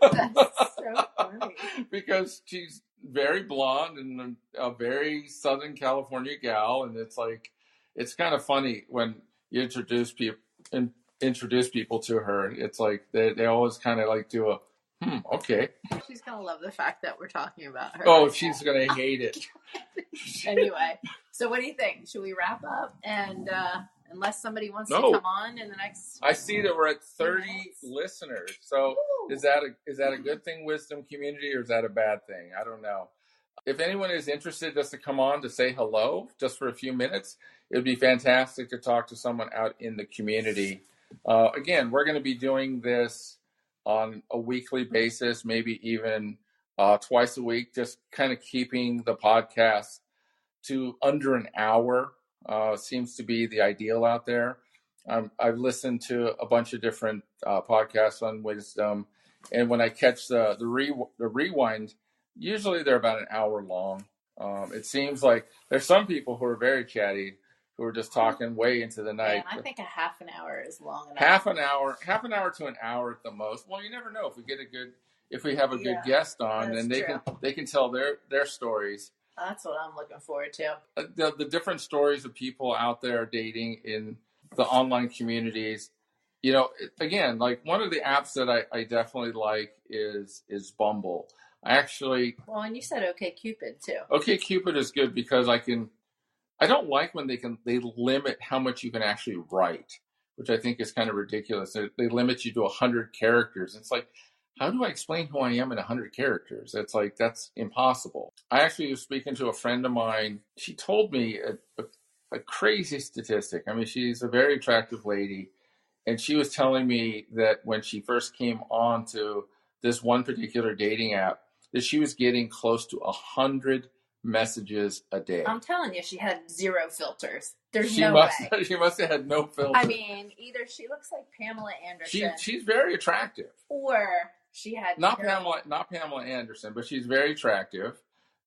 That's so funny. because she's very blonde and a very Southern California gal. And it's like, it's kind of funny when you introduce people and introduce people to her. It's like they, they always kind of like do a, hmm, okay. She's gonna love the fact that we're talking about her. Oh, right she's now. gonna hate it. anyway. So what do you think? Should we wrap up? And uh, unless somebody wants No. to come on in the next, I see that we're at thirty Yes. listeners. So Woo! is that a is that a good thing, wisdom community, or is that a bad thing? I don't know. If anyone is interested just to come on to say hello, just for a few minutes, it would be fantastic to talk to someone out in the community. Uh, again, we're going to be doing this on a weekly basis, maybe even uh, twice a week, just kind of keeping the podcast to under an hour uh, seems to be the ideal out there. Um, I've listened to a bunch of different uh, podcasts on wisdom, and when I catch the the, re- the rewind, usually they're about an hour long. Um, it seems like there's some people who are very chatty, who are just talking way into the night. man, I think a half an hour is long enough. half an hour, half an hour to an hour at the most. Well, you never know if we get a good, if we have a good Yeah, guest on, and they true. can they can tell their their stories That's what I'm looking forward to. uh, the, the different stories of people out there dating in the online communities you know again like one of the apps that i, I definitely like is is bumble I actually Well, and you said OkCupid too. okay Cupid is good because I can. I don't like when they can they limit how much you can actually write, which I think is kind of ridiculous. They, they limit you to hundred characters. It's like, how do I explain who I am in hundred characters? It's like that's impossible. I actually was speaking to a friend of mine. She told me a, a, a crazy statistic. I mean, she's a very attractive lady, and she was telling me that when she first came on to this one particular dating app, that she was getting close to a hundred messages a day. I'm telling you, she had zero filters. There's she no must way. she must have had no filter. I mean, either she looks like Pamela she Anderson, she's very attractive. or she had Not no- Pamela not Pamela Anderson, but she's very attractive.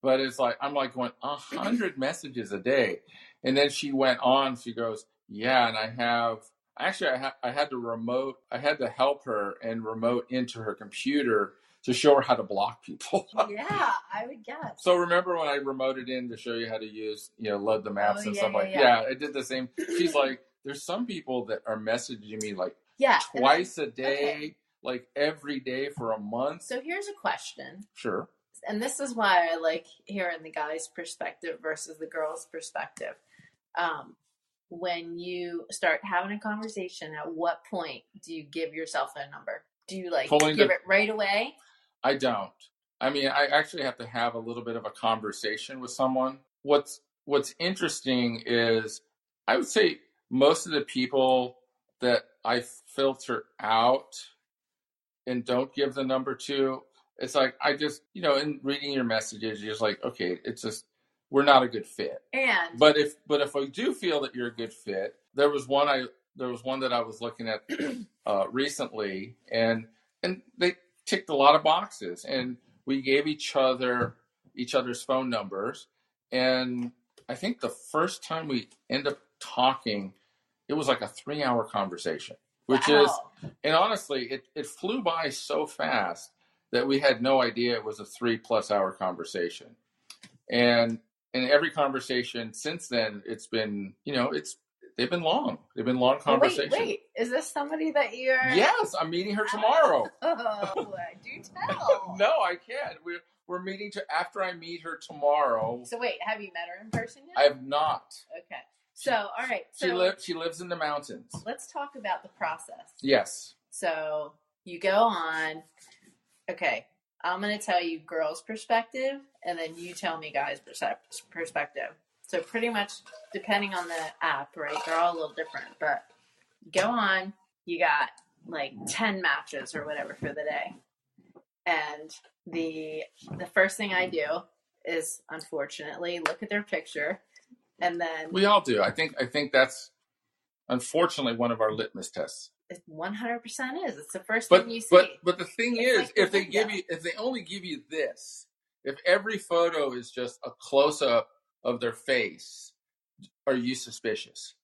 But it's like I'm like going a hundred messages a day, and then she went on. She goes, "Yeah, and I have actually I, ha- I had to remote. I had to help her and remote into her computer to show her how to block people." Yeah, I would guess. So remember when I remoted in to show you how to use, you know, load the maps Oh, and yeah, stuff yeah, like yeah. yeah, I did the same. She's like, there's some people that are messaging me like Yeah. twice a day, okay. like every day for a month. So here's a question, Sure. and this is why I like hearing the guy's perspective versus the girl's perspective. Um, when you start having a conversation, at what point do you give yourself a number? Do you like Pulling give the- it right away? I don't. I mean, I actually have to have a little bit of a conversation with someone. What's What's interesting is, I would say most of the people that I filter out and don't give the number to, it's like I just, you know, in reading your messages, you're just like, okay, it's just we're not a good fit. And But if but if I do feel that you're a good fit, there was one I there was one that I was looking at uh, recently, and and they ticked a lot of boxes, and we gave each other each other's phone numbers, and I think the first time we end up talking, it was like a three hour conversation, which is and honestly, it, it flew by so fast that we had no idea it was a three plus hour conversation. And in every conversation since then, it's been, you know, it's they've been long. They've been long Oh, wait, conversations. wait, is this somebody that you're? Yes, I'm meeting her tomorrow. Oh, do tell. no, I can't. We're we're meeting to after I meet her tomorrow. So wait, have you met her in person yet? I have not. Okay. So all right. So She lives she lives in the mountains. let's talk about the process. Yes. So you go on. Okay, I'm gonna tell you girls' perspective, and then you tell me guys' perspective. So pretty much, depending on the app, right? They're all a little different, but go on. You got like ten matches or whatever for the day, and the the first thing I do is unfortunately look at their picture, and then We all do. I think I think that's unfortunately one of our litmus tests. it 100% is. It's the first But thing you see. but but the thing It's is, like the if they window. give you if they only give you this, if every photo is just a close up of their face, are you suspicious?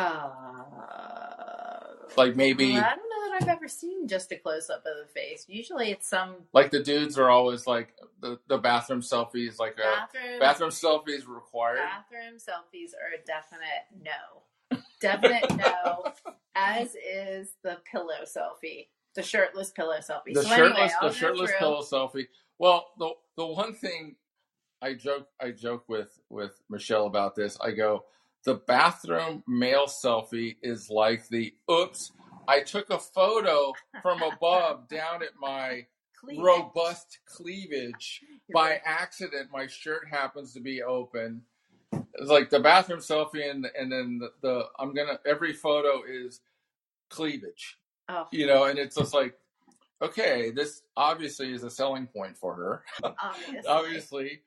Uh, Like maybe I don't know that I've ever seen just a close up of the face. Usually it's some like the dudes are always like the, the bathroom selfies like a bathroom bathroom selfies required. bathroom selfies are a definite no. Definite no. As is the pillow selfie. The shirtless pillow selfie. The so shirtless anyway, the shirtless through. pillow selfie. Well, the the one thing I joke I joke with with Michele about this. I go, the bathroom male selfie is like the oops, I took a photo from above down at my Cleavage. robust cleavage. You're By right. accident, my shirt happens to be open. It's like the bathroom selfie, and and then the, the I'm gonna every photo is cleavage, Oh, you know, and it's just like, okay, this obviously is a selling point for her obviously. obviously.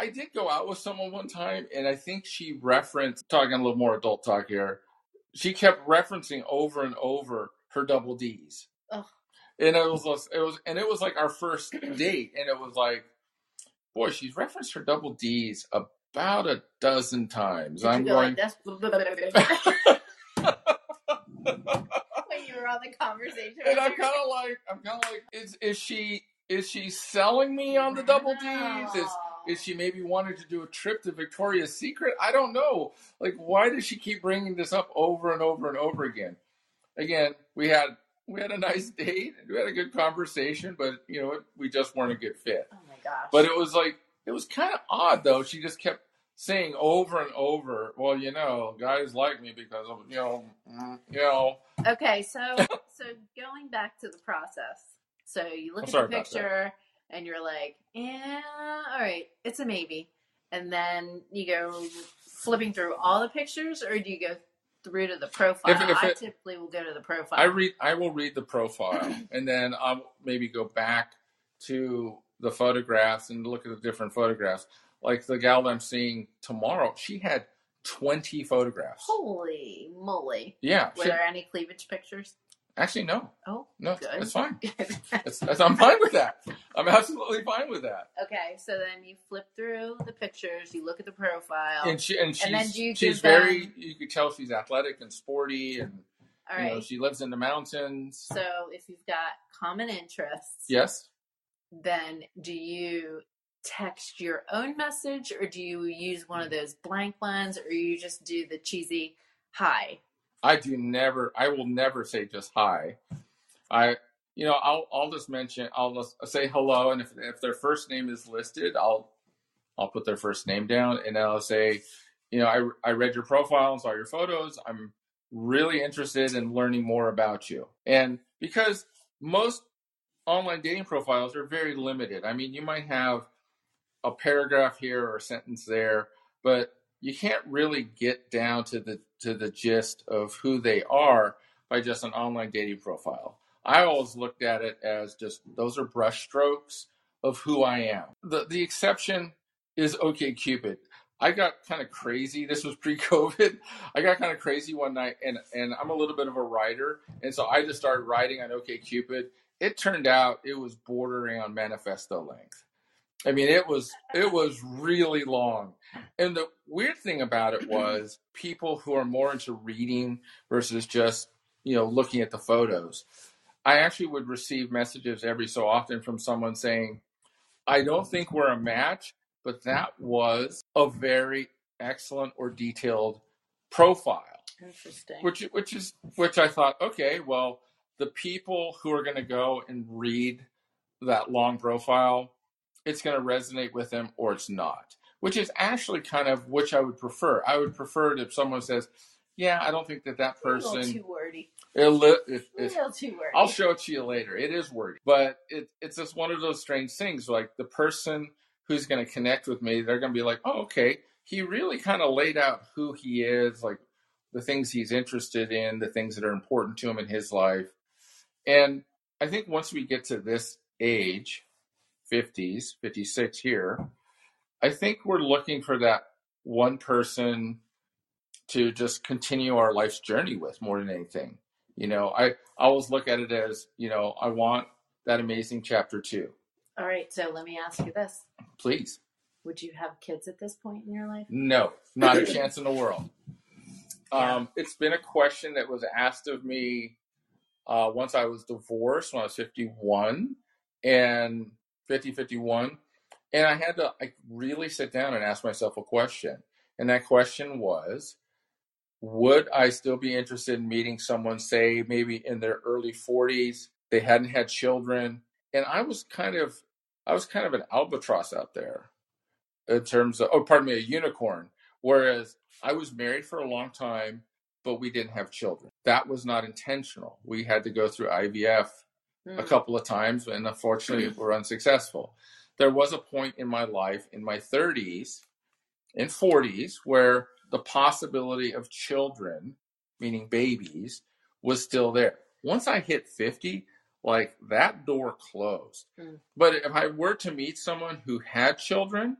I did go out with someone one time, and I think she referenced talking a little more adult talk here. She kept referencing over and over her double D's, Ugh. and it was it was and it was like our first date, and it was like, boy, she's referenced her double D's about a dozen times. Did I'm go going. like this? when you were on the conversation. and I'm kind of like, I'm kind of like, is is she is she selling me on the double D's? Is is she maybe wanted to do a trip to Victoria's Secret? I don't know. Like, why does she keep bringing this up over and over and over again? Again, we had we had a nice date. We had a good conversation, but you know, we just weren't a good fit. Oh my gosh. But it was like it was kind of odd though. She just kept saying over and over, "Well, you know, guys like me because of you know, mm, you know." Okay, so so going back to the process. So you look I'm at the picture and you're like, yeah, all right, it's a maybe. And then you go flipping through all the pictures, or do you go through to the profile? If- if I it- typically will go to the profile. I read. I will read the profile, and then I'll maybe go back to the photographs and look at the different photographs. Like the gal that I'm seeing tomorrow, she had 20 photographs. Holy moly! Yeah, Were she- there any cleavage pictures? Actually no, Oh, no, Good. it's fine. It's, it's, I'm fine with that. I'm absolutely fine with that. okay, so then you flip through the pictures, you look at the profile. And she and she's And then you she's very. them- You could tell she's athletic and sporty, and all you know she lives in the mountains. so if you've got common interests, yes, then do you text your own message or do you use one of those blank ones or you just do the cheesy hi? I do never. I will never say just hi. I, you know, I'll I'll just mention. I'll just say hello, and if if their first name is listed, I'll I'll put their first name down, and I'll say, you know, I I read your profile and saw your photos. I'm really interested in learning more about you, and because most online dating profiles are very limited. I mean, you might have a paragraph here or a sentence there, but you can't really get down to the to the gist of who they are by just an online dating profile. I always looked at it as just those are brushstrokes of who I am. The the exception is OkCupid. I got kind of crazy. This was pre-COVID. I got kind of crazy one night, and and I'm a little bit of a writer, and so I just started writing on OkCupid. It turned out it was bordering on manifesto length. I mean, it was it was really long. And the weird thing about it was people who are more into reading versus just, you know, looking at the photos. I actually would receive messages every so often from someone saying, I don't think we're a match, but that was a very excellent or detailed profile. Interesting. Which which is which I thought, okay, well, the people who are gonna go and read that long profile, it's gonna resonate with them or it's not which is actually kind of which I would prefer. I would prefer it if someone says, "Yeah, I don't think that that a little person." too wordy. Li- if, A little too wordy. I'll show it to you later. It is wordy, but it, it's just one of those strange things. Like the person who's going to connect with me, they're going to be like, "Oh, okay." He really kind of laid out who he is, like the things he's interested in, the things that are important to him in his life. And I think once we get to this age, 50s, 56 here, I think we're looking for that one person to just continue our life's journey with more than anything. You know, I, I always look at it as, you know, I want that amazing chapter two. All right, so let me ask you this. Please. Would you have kids at this point in your life? No, not a chance in the world. Um, it's been a question that was asked of me uh, once I was divorced when I was 51 and 50, 51. And I had to like, really sit down and ask myself a question. And that question was Would I still be interested in meeting someone, say, maybe in their early 40s? They hadn't had children. And I was kind of, I was kind of an albatross out there in terms of, oh, pardon me, a unicorn. Whereas I was married for a long time, but we didn't have children. That was not intentional. We had to go through IVF a Hmm. couple of times, and unfortunately, were unsuccessful. There was a point in my life, in my 30s and 40s, where the possibility of children, meaning babies, was still there. Once I hit 50, like that door closed. Hmm. But if I were to meet someone who had children,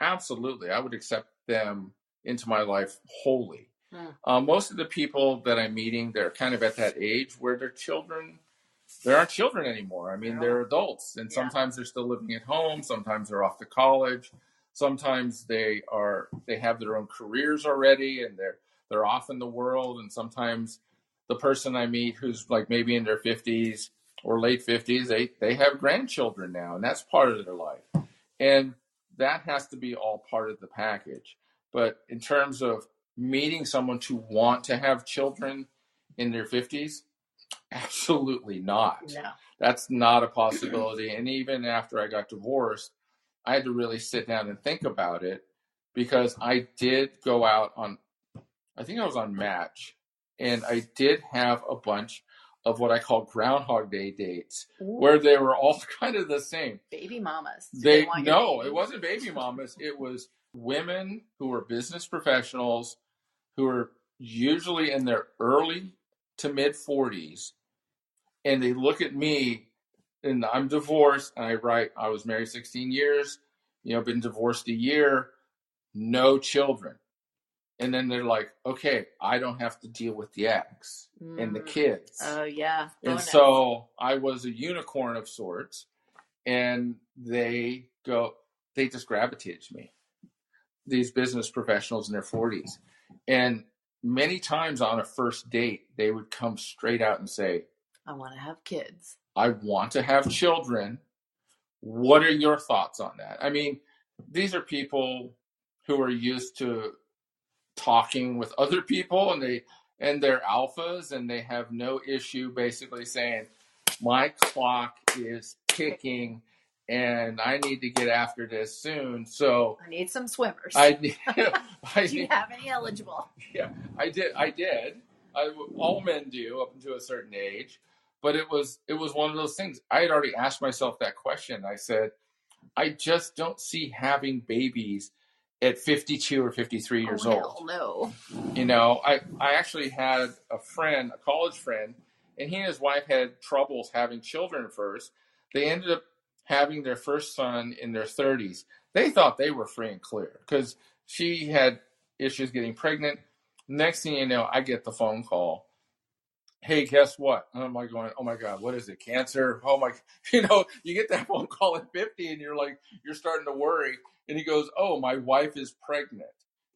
absolutely, I would accept them into my life wholly. Hmm. Uh, most of the people that I'm meeting, they're kind of at that age where their children, there aren't children anymore. I mean, they're adults, and Yeah. sometimes they're still living at home. Sometimes they're off to college. Sometimes they are they have their own careers already, and they're they're off in the world. And sometimes the person I meet who's like maybe in their 50s or late 50s, they they have grandchildren now, and that's part of their life. And that has to be all part of the package. But in terms of meeting someone to want to have children in their 50s, Absolutely not. No. That's not a possibility. And even after I got divorced, I had to really sit down and think about it because I did go out on, I think I was on Match, and I did have a bunch of what I call Groundhog Day dates Ooh, where they were all kind of the same. baby mamas. Do They, your no, it wasn't baby mamas. It was women who were business professionals who were usually in their early to mid 40s. And they look at me and I'm divorced and I write, I was married 16 years, you know, been divorced a year, no children. And then they're like, okay, I don't have to deal with the ex and the Mm. kids. Oh yeah. And so I was a unicorn of sorts, and they go, they just gravitated to me. These business professionals in their 40s. And many times on a first date, they would come straight out and say, I want to have kids. I want to have children. What are your thoughts on that? I mean, these are people who are used to talking with other people and they and they're alphas and they have no issue basically saying my clock is ticking and I need to get after this soon. So I need some swimmers. I need, I Do you need, have any eligible? Yeah, I did. I did. I, all men do up until a certain age, but it was it was one of those things. I had already asked myself that question. I said, I just don't see having babies at 52 or 53 years oh, old. no. You know, I I actually had a friend, a college friend, and he and his wife had troubles having children first. They ended up having their first son in their 30s. They thought they were free and clear because she had issues getting pregnant. Next thing you know, I get the phone call. Hey, guess what? And I'm like going, oh my God, what is it? Cancer? Oh my, you know, you get that phone call at 50 and you're like, you're starting to worry. And he goes, oh, my wife is pregnant.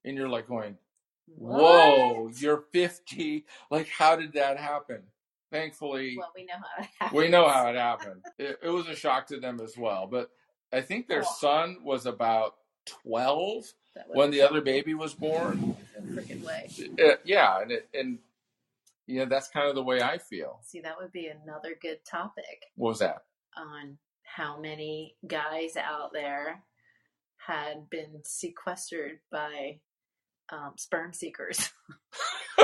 And you're like going, whoa, What? you're 50. Like, how did that happen? Thankfully, Well, we know how it happens. we know how it happened. It, it was a shock to them as well. But I think their Oh. son was about 12 That when the other baby was born. Freaking way. Yeah, and it, and know that's kind of the way I feel. See, that would be another good topic What was that? on how many guys out there had been sequestered by um, sperm seekers,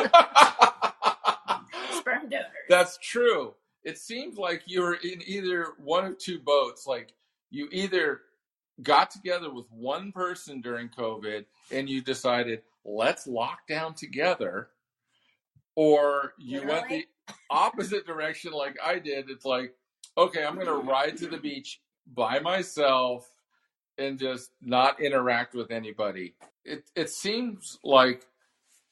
sperm donors. That's true. It seems like you were in either one of two boats. Like you either got together with one person during COVID and you decided, let's lock down together, or you went the opposite direction like I did. It's like, okay, I'm going to ride to the beach by myself and just not interact with anybody. It it seems like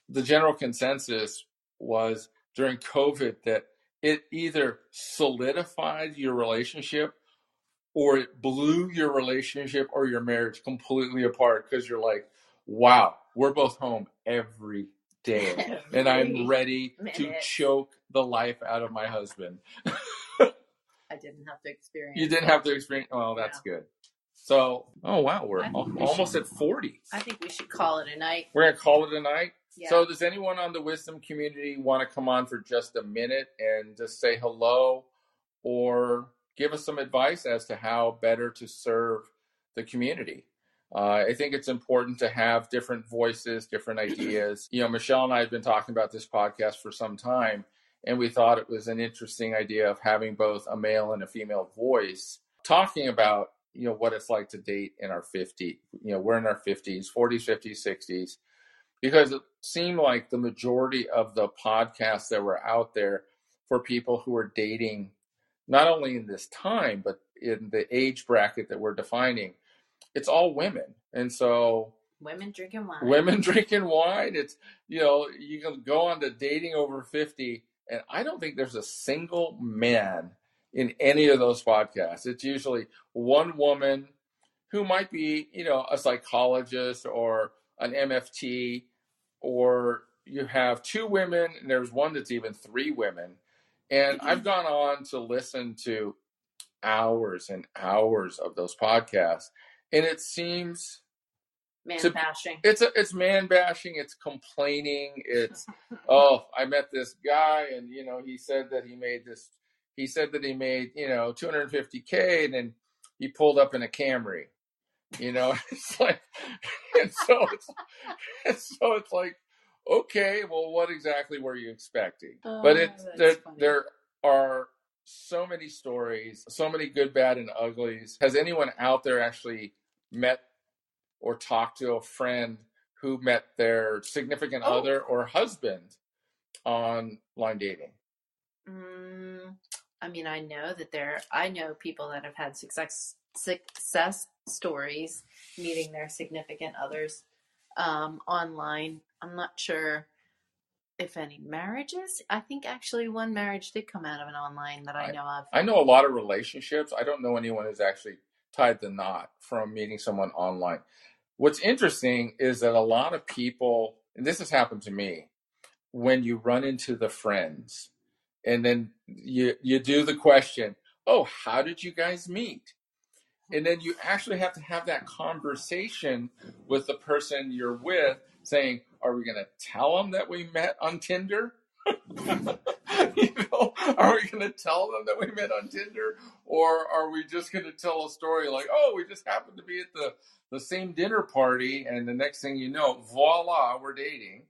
the general consensus was during COVID that it either solidified your relationship or it blew your relationship or your marriage completely apart because you're like, wow, we're both home every day and I'm Every ready to choke the life out of my husband. I didn't have to experience. You didn't have to experience. Oh, that's good. So, oh wow, we're I al- we almost should- at 40. I think we should call it a night. We're going to call it a night. Yeah. So, does anyone on the wisdom community want to come on for just a minute and just say hello or give us some advice as to how better to serve the community? Uh, I think it's important to have different voices, different ideas. You know, Michele and I have been talking about this podcast for some time, and we thought it was an interesting idea of having both a male and a female voice talking about you know what it's like to date in our 50 you know we're in our 50s 40s 50s 60s because it seemed like the majority of the podcasts that were out there for people who are dating not only in this time but in the age bracket that we're defining it's all women. And so Women drinking wine. women drinking wine it's you know you can go on to dating over 50 and i don't think there's a single man in any of those podcasts. It's usually one woman who might be you know a psychologist or an mft or you have two women and there's one that's even three women. And mm-hmm. i've gone on to listen to hours and hours of those podcasts and it seems Man To- bashing. it's a, it's man bashing, it's complaining, it's oh, I met this guy and you know, he said that he made this he said that he made, you know, 250k and then he pulled up in a Camry. You know, it's like and so it's and so it's like okay, well what exactly were you expecting? but Oh, it's there funny. there are so many stories, so many good, bad, and uglies. Has anyone out there actually met or talked to a friend who met their significant Oh. other or husband on online dating? Mm, I mean, I know that there. I know people that have had success success stories meeting their significant others um, online. I'm not sure if any marriages. I think actually one marriage did come out of an online that I I- know of. I know a lot of relationships. I don't know anyone who's actually tied the knot from meeting someone online. What's interesting is that a lot of people, and this has happened to me, when you run into the friends and then you you do the question, "Oh, how did you guys meet?" And then you actually have to have that conversation with the person you're with saying, "Are we going to tell them that we met on Tinder?" you know, are we going to tell them that we met on Tinder, or are we just going to tell a story like, "Oh, we just happened to be at the the same dinner party, and the next thing you know, voila, we're dating."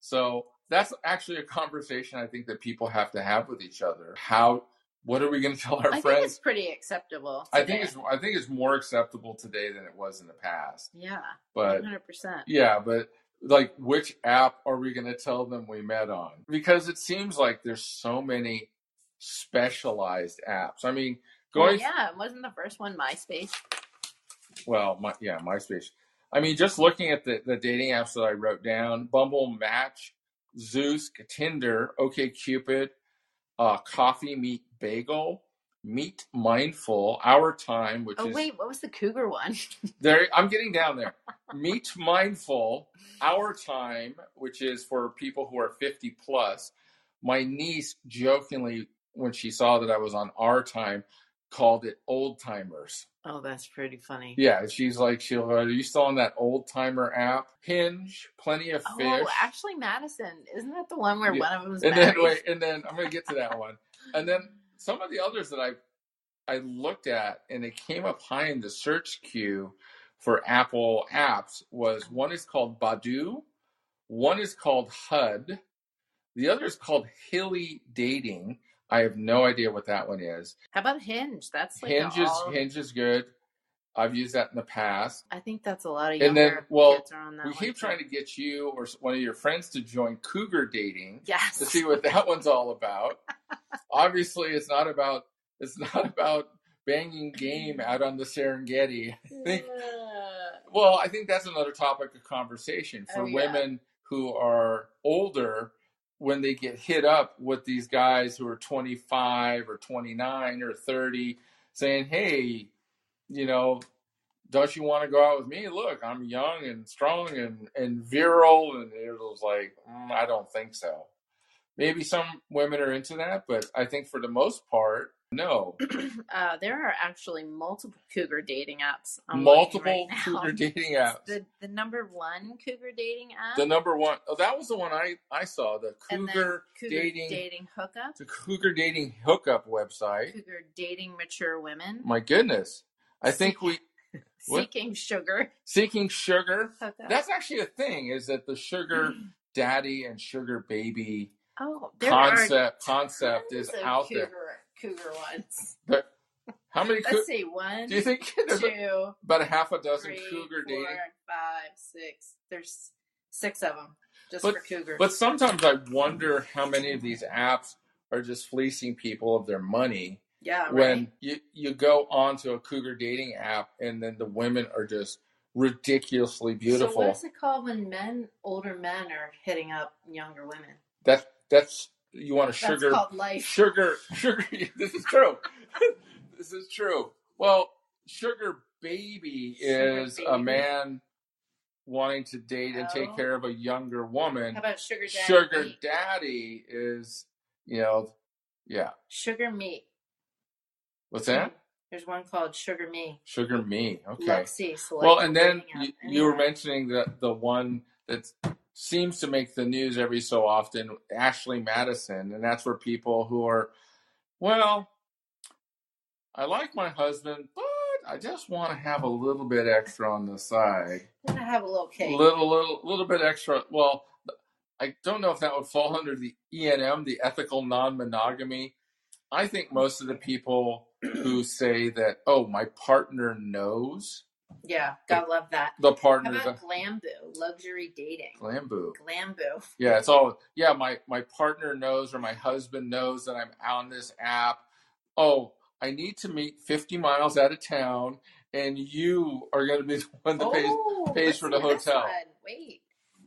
So that's actually a conversation I think that people have to have with each other. How? What are we going to tell our I think friends? it's pretty acceptable. I think it's I think it's more acceptable today than it was in the past. yeah, But 100. percent yeah, but like which app are we going to tell them we met on? Because it seems like there's so many specialized apps. I mean, Well, going yeah, wasn't the first one MySpace? well, my, yeah, MySpace. I mean, just looking at the, the dating apps that I wrote down: Bumble, Match, Zoosk, Tinder, OkCupid, uh, Coffee Meet Bagel, Meet Mindful, Our Time, which is Oh is wait, what was the cougar one? There, I'm getting down there. Meet Mindful, Our Time, which is for people who are 50 plus. My niece jokingly, when she saw that I was on Our Time, called it Old Timers. oh, that's pretty funny. Yeah, she's like, she'll, are you still on that Old Timer app? Hinge, Plenty of oh, Fish. Oh, actually, Madison, isn't that the one where Yeah. one of them was and married? then wait, and then I'm gonna get to that one. And then some of the others that I I looked at and it came up high in the search queue for Apple apps was one is called Badoo, one is called HUD, the other is called Hily Dating. I have no idea what that one is. How about Hinge? That's like Hinge is all, Hinge is good. I've used that in the past. I think that's a lot of And then, well, kids are on that We keep too. trying to get you or one of your friends to join Cougar Dating. yes. to see what that one's all about. Obviously, it's not about it's not about banging game out on the Serengeti. think- Well, I think that's another topic of conversation for Oh, yeah. women who are older when they get hit up with these guys who are 25 or 29 or 30 saying, "Hey, you know, don't you want to go out with me? Look, I'm young and strong and, and virile. And it was like, mm, I don't think so. Maybe some women are into that, but I think for the most part, no. uh, there are actually multiple cougar dating apps. I'm Multiple right cougar dating apps. The the number one cougar dating app. The number one, oh, that was the one I, I saw, the Cougar, cougar dating, dating hookup. the Cougar dating hookup website. Cougar dating mature women. My goodness. I think we, what? Seeking sugar seeking sugar, that's actually a thing, is that the sugar daddy and sugar baby oh, concept concept is out cougar, there. Cougar ones. But how many? Let's Cou- see, one, do you think there's two, about a half a dozen three, cougar four, dating? five, six. There's six of them just But- for cougar. But sometimes I wonder how many of these apps are just fleecing people of their money yeah, right. when you you go onto a cougar dating app and then the women are just ridiculously beautiful. So what's it called when men, older men, are hitting up younger women? That's that's you want a That's sugar called life. sugar sugar this is true this is true well sugar baby Sugar is a man wanting to date and take Oh. care of a younger woman How about sugar daddy? sugar daddy is you know yeah Sugar meat. What's that mm-hmm. There's one called Sugar Me. Sugar Me. Okay. Luxy. Well, and then you, you were mentioning the the one that seems to make the news every so often, Ashley Madison, and that's where people who are, well, I like my husband, but I just want to have a little bit extra on the side, gonna have a little cake. little little little bit extra. Well, I don't know if that would fall under the ENM, the ethical non-monogamy. I think most of the people who say that, oh, my partner knows Yeah, gotta love that. the How partner, about the Glamboo? Luxury dating. Glamboo. Glamboo. Yeah, it's all yeah, my my partner knows or my husband knows that I'm on this app. Oh, I need to meet 50 miles out of town and you are going to be the one that pays Oh, pays let's for the hotel. Wait.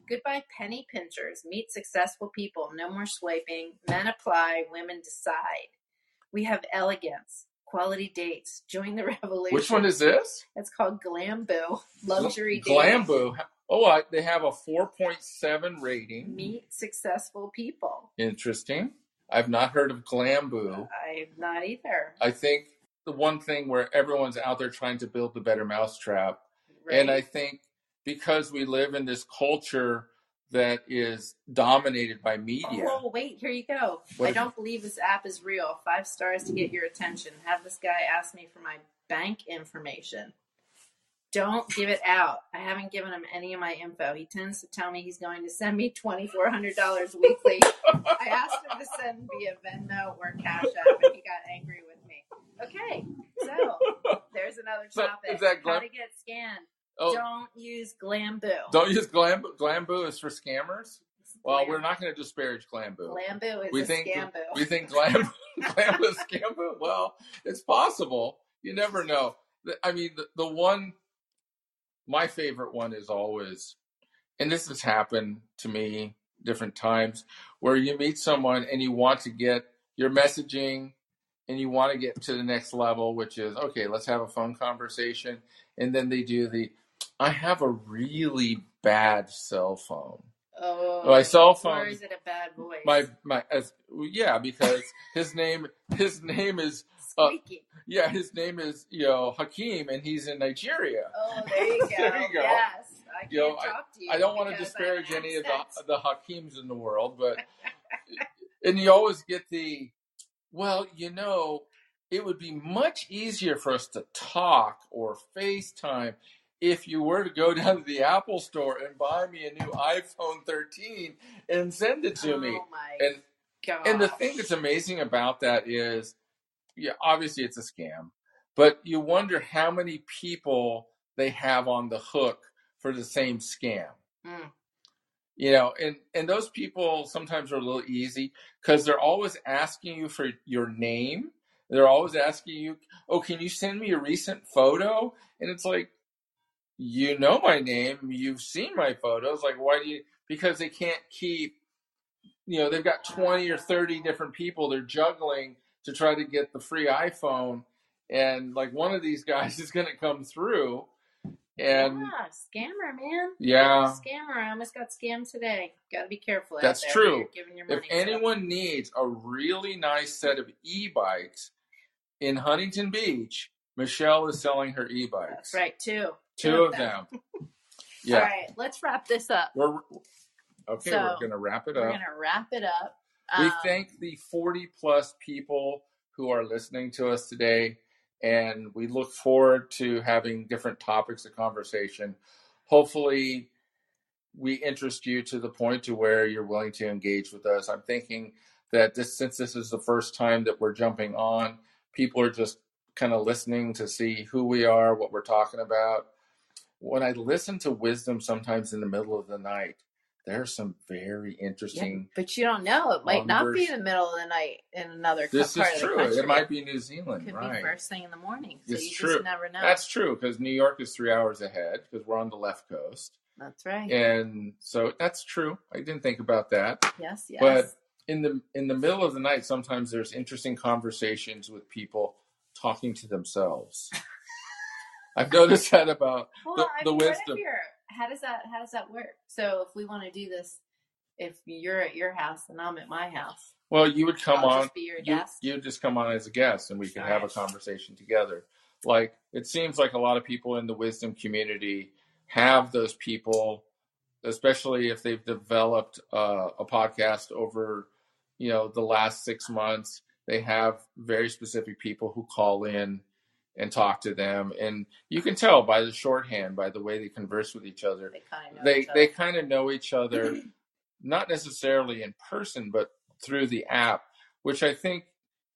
Goodbye, penny pinchers. Meet successful people. No more swiping. Men apply. Women decide. We have elegance. Quality dates. Join the revolution. Which one is this? It's called Glamboo. Luxury dating. Glamboo. Oh, I, they have a 4.7 rating. Meet successful people. Interesting. I've not heard of Glamboo. I've not either. I think the one thing where everyone's out there trying to build the better mousetrap Right? And I think because we live in this culture that is dominated by media. Oh, wait, here you go. What I don't believe this app is real. Five stars to get your attention. Have this guy ask me for my bank information. Don't give it out. I haven't given him any of my info. He tends to tell me he's going to send me $2,400 weekly. I asked him to send via Venmo or Cash App, and he got angry with me. Okay, so there's another topic. is that How to get scanned. Oh, Don't use Glamboo. don't use Glamboo. Glamboo is for scammers. Well, we're not going to disparage Glamboo. Glamboo is We a think scamboo. we think Glam Glam is Scamboo. Well, it's possible. You never know. I mean, the, the one, my favorite one is always, and this has happened to me different times, where you meet someone and you want to get your messaging and you want to get to the next level, which is okay, let's have a phone conversation, and then they do the, I have a really bad cell phone. Oh, My cell Or phone is it a bad voice? my my as yeah because his name his name is uh, Squeaky. yeah his name is you know Hakeem and he's in Nigeria. oh, there you go. There you go. Yes, I can't You know, talk to you. I don't want to disparage any of the the Hakeems in the world, but and you always get the well, you know, it would be much easier for us to talk or FaceTime if you were to go down to the Apple store and buy me a new iPhone 13 and send it to me. Oh my And god. And the thing that's amazing about that is, yeah, obviously it's a scam, but you wonder how many people they have on the hook for the same scam. Mm. You know, and and those people sometimes are a little easy because they're always asking you for your name. They're always asking you, "Oh, can you send me a recent photo?" And it's like, you know my name, you've seen my photos. Like, why do you? Because they can't keep you know they've got 20 or 30 different people they're juggling to try to get the free iphone and like one of these guys is going to come through and yeah, scammer, man. yeah Scammer. I almost got scammed today. Got to be careful. out That's true. You're giving your if anyone needs a really nice set of e-bikes in huntington beach michele is selling her e-bikes That's right. Two. two of them yeah All right. Let's wrap this up. we're okay So, we're going to wrap it up. We're up gonna wrap it up. We Um, thank the 40 plus people who are listening to us today, and we look forward to having different topics of conversation. Hopefully, we interest you to the point to where you're willing to engage with us. I'm thinking that this, since this is the first time that we're jumping on, people are just kind of listening to see who we are, what we're talking about. When I listen to wisdom sometimes in the middle of the night, there's some very yeah, interesting but you don't know. It might not be in the middle of the night in another This is true. It might be New Zealand, It Could right? be first thing in the morning. So It's you true. just never know. That's true because New York is three hours ahead because we're on the left coast, That's right. and so that's true. I didn't think about that. Yes, yes. But in the in the middle of the night, sometimes there's interesting conversations with people talking to themselves. I've noticed that about well, the, I mean, wisdom. how does that how does that work? So if we want to do this, if you're at your house and I'm at my house, Well, you would come I'll on. just be your you, guest. you would just come on as a guest, and we could have a conversation together. Like it seems like a lot of people in the wisdom community have those people, especially if they've developed uh, a podcast over, you know, the last six months. They have very specific people who call in and talk to them, and you can tell by the shorthand, by the way they converse with each other, They kind of know they they kind of know each other not necessarily in person but through the app which i think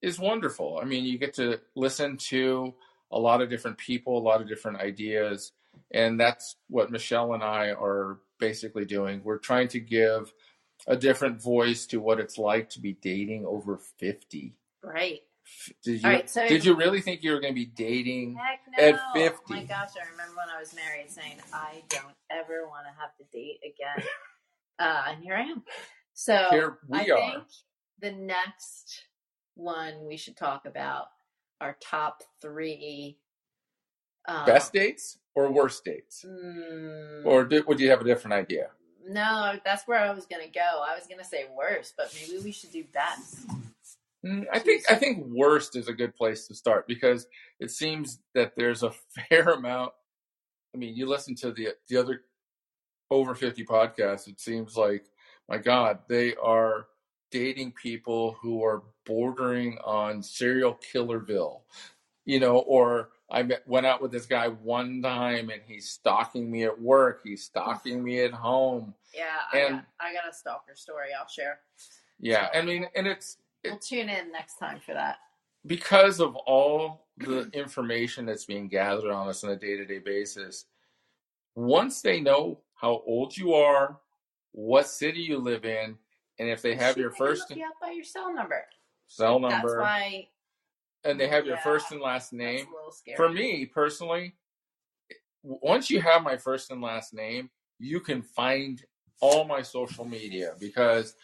is wonderful. I mean you get to listen to a lot of different people a lot of different ideas and that's what michele and i are basically doing. We're trying to give a different voice to what it's like to be dating over 50 Right. Did you All right, so- did you really think you were going to be dating no. At Oh my gosh, I remember when I was married saying, I don't ever want to have to date again. uh, and here I am. So Here we I are. think the next one we should talk about our top three um, best dates or worst dates mm, or did, would you have a different idea no, that's where I was gonna go. I was gonna say worst, but maybe we should do best. Mm, I think I think worst is a good place to start because it seems that there's a fair amount. I mean, you listen to the the other over fifty podcasts. It seems like, my God, they are dating people who are bordering on serial killerville, you know. Or I met, went out with this guy one time and he's stalking me at work. He's stalking me at home. Yeah, I, And- got, I got a stalker story I'll share. Yeah, I mean, and it's We'll tune in next time for that. because of all the information that's being gathered on us on a day-to-day basis once they know how old you are what city you live in and if they have She your first look you up by your cell number. cell That's number why and they have your yeah, first and last that's name a little scary. for me personally once you have my first and last name you can find all my social media because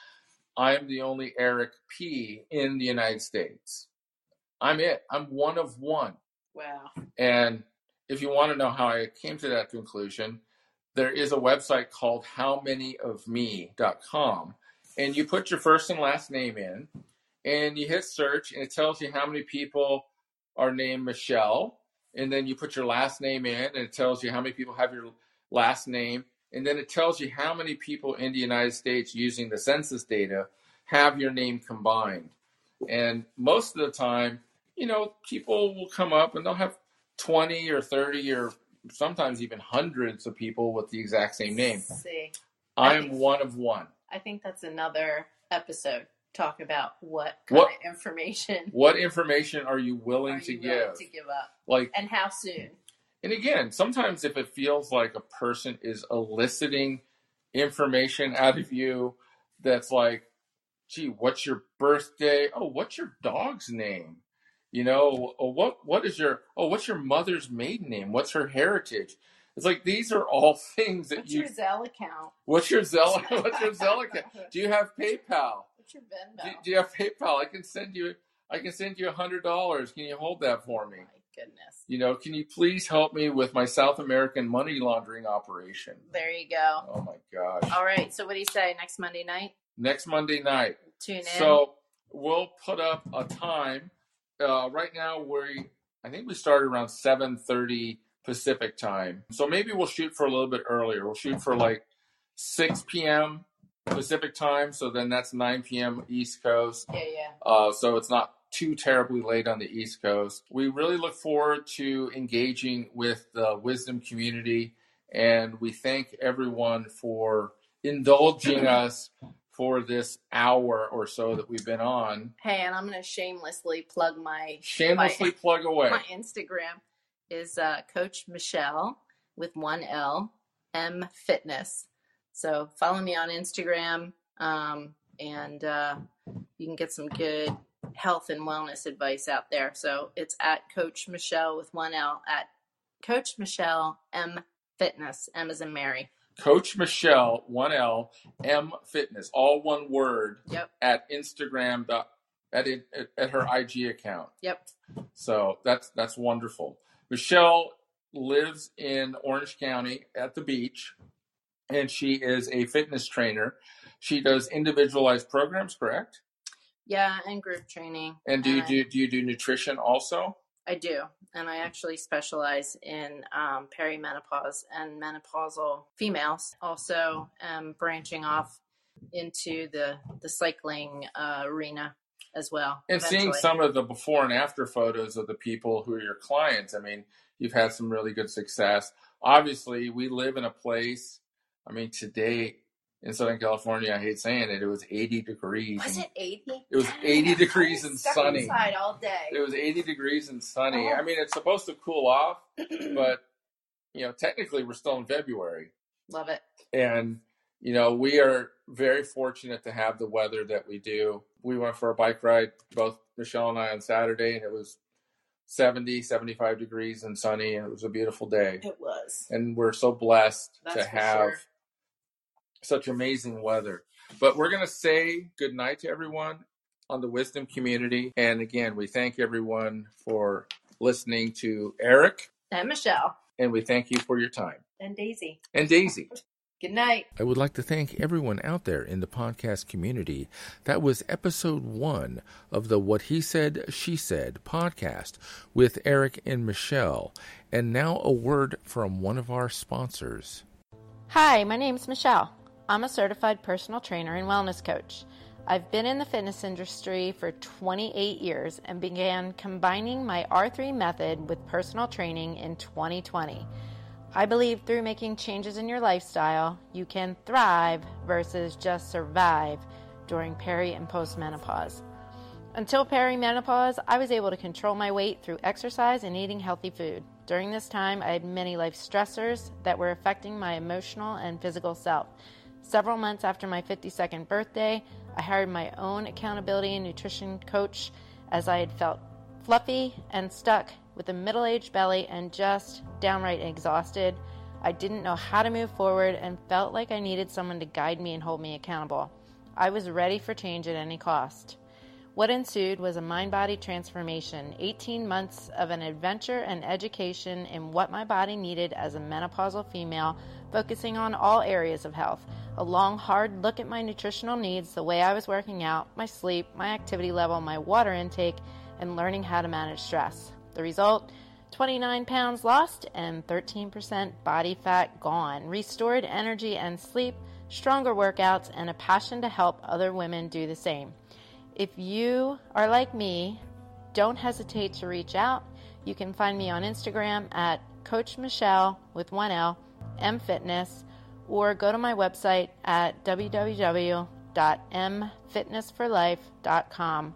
i'm the only erik p in the united states i'm it i'm one of one wow. And if you want to know how I came to that conclusion, there is a website called howmanyofme.com. And you put your first and last name in, and you hit search, and it tells you how many people are named Michelle. And then you put your last name in, and it tells you how many people have your last name. And then it tells you how many people in the United States using the census data have your name combined. And most of the time, you know, people will come up and they'll have 20 or 30 or sometimes even hundreds of people with the exact same name. See, I I'm think- one of one. I think that's another episode. Talk about what kind What- of information What information are you willing are to you give? willing to give up, Like, and how soon? And again, sometimes if it feels like a person is eliciting information out of you that's like, gee, what's your birthday? Oh, what's your dog's name? You know, oh, what what is your oh, what's your mother's maiden name? What's her heritage? It's like these are all things that What's you your Zelle account? What's your Zelle? What's your Zelle account? Do you have PayPal? What's your Venmo? Do, do you have PayPal? I can send you. I can send you a hundred dollars. Can you hold that for me? Oh Goodness. You know, can you please help me with my South American money laundering operation? There you go. Oh my gosh! All right. So what do you say next Monday night? Next Monday night. Tune in. So we'll put up a time. Uh, right now, we I think we started around seven thirty Pacific time. So maybe we'll shoot for a little bit earlier. We'll shoot for like six p.m. Pacific time. So then that's nine p.m. East Coast. yeah, yeah. Uh, so it's not too terribly late on the East Coast. We really look forward to engaging with the wisdom community, and we thank everyone for indulging us for this hour or so that we've been on. Hey, and I'm gonna shamelessly plug my Shamelessly my, plug away. my Instagram is uh, Coach Michele with one L M Fitness. So follow me on Instagram, um, and uh, you can get some good health and wellness advice out there. So it's at Coach Michele with one L at Coach Michele M Fitness. M is in Mary. Coach Michele, one L, M Fitness, all one word Yep. at Instagram dot at it at, at her IG account. Yep. So that's that's wonderful. Michele lives in Orange County at the beach, and she is a fitness trainer. She does individualized programs, correct? Yeah, and group training. And do you I- do do you do nutrition also? I do, and I actually specialize in um, perimenopause and menopausal females. Also, um, branching off into the the cycling uh, arena as well. And seeing some of the before and after photos of the people who are your clients, I mean, you've had some really good success. Obviously, we live in a place. I mean, today in Southern California, I hate saying it, it was 80 degrees. was it eighty? It was 80 degrees and sunny. inside all day. It was 80 degrees and sunny. Oh. I mean, it's supposed to cool off, but you know, technically, we're still in February. Love it. And, you know, we are very fortunate to have the weather that we do. We went for a bike ride, both Michele and I, on Saturday, and it was 70, 75 degrees and sunny, and it was a beautiful day. It was. And we're so blessed That's to have sure. Such amazing weather. But we're going to say good night to everyone on the Wisdom community. And again, we thank everyone for listening to Erik, And Michele and we thank you for your time. and Daisy. And Daisy. Good night. I would like to thank everyone out there in the podcast community. That was episode one of the What He Said, She Said podcast with Erik and Michele. And now a word from one of our sponsors. Hi, my name's Michele. I'm a certified personal trainer and wellness coach. I've been in the fitness industry for 28 years and began combining my R3 method with personal training in 2020. I believe through making changes in your lifestyle, you can thrive versus just survive during peri and postmenopause. Until perimenopause, I was able to control my weight through exercise and eating healthy food. During this time, I had many life stressors that were affecting my emotional and physical self. Several months after my 52nd birthday, I hired my own accountability and nutrition coach as I had felt fluffy and stuck with a middle aged belly and just downright exhausted. I didn't know how to move forward and felt like I needed someone to guide me and hold me accountable. I was ready for change at any cost. What ensued was a mind body transformation, 18 months of an adventure and education in what my body needed as a menopausal female, focusing on all areas of health. A long, hard look at my nutritional needs, the way I was working out, my sleep, my activity level, my water intake, and learning how to manage stress. The result 29 pounds lost and 13% body fat gone, restored energy and sleep, stronger workouts, and a passion to help other women do the same. If you are like me, don't hesitate to reach out. You can find me on Instagram at Coach Michele with one L, M Fitness, or go to my website at www.mfitnessforlife.com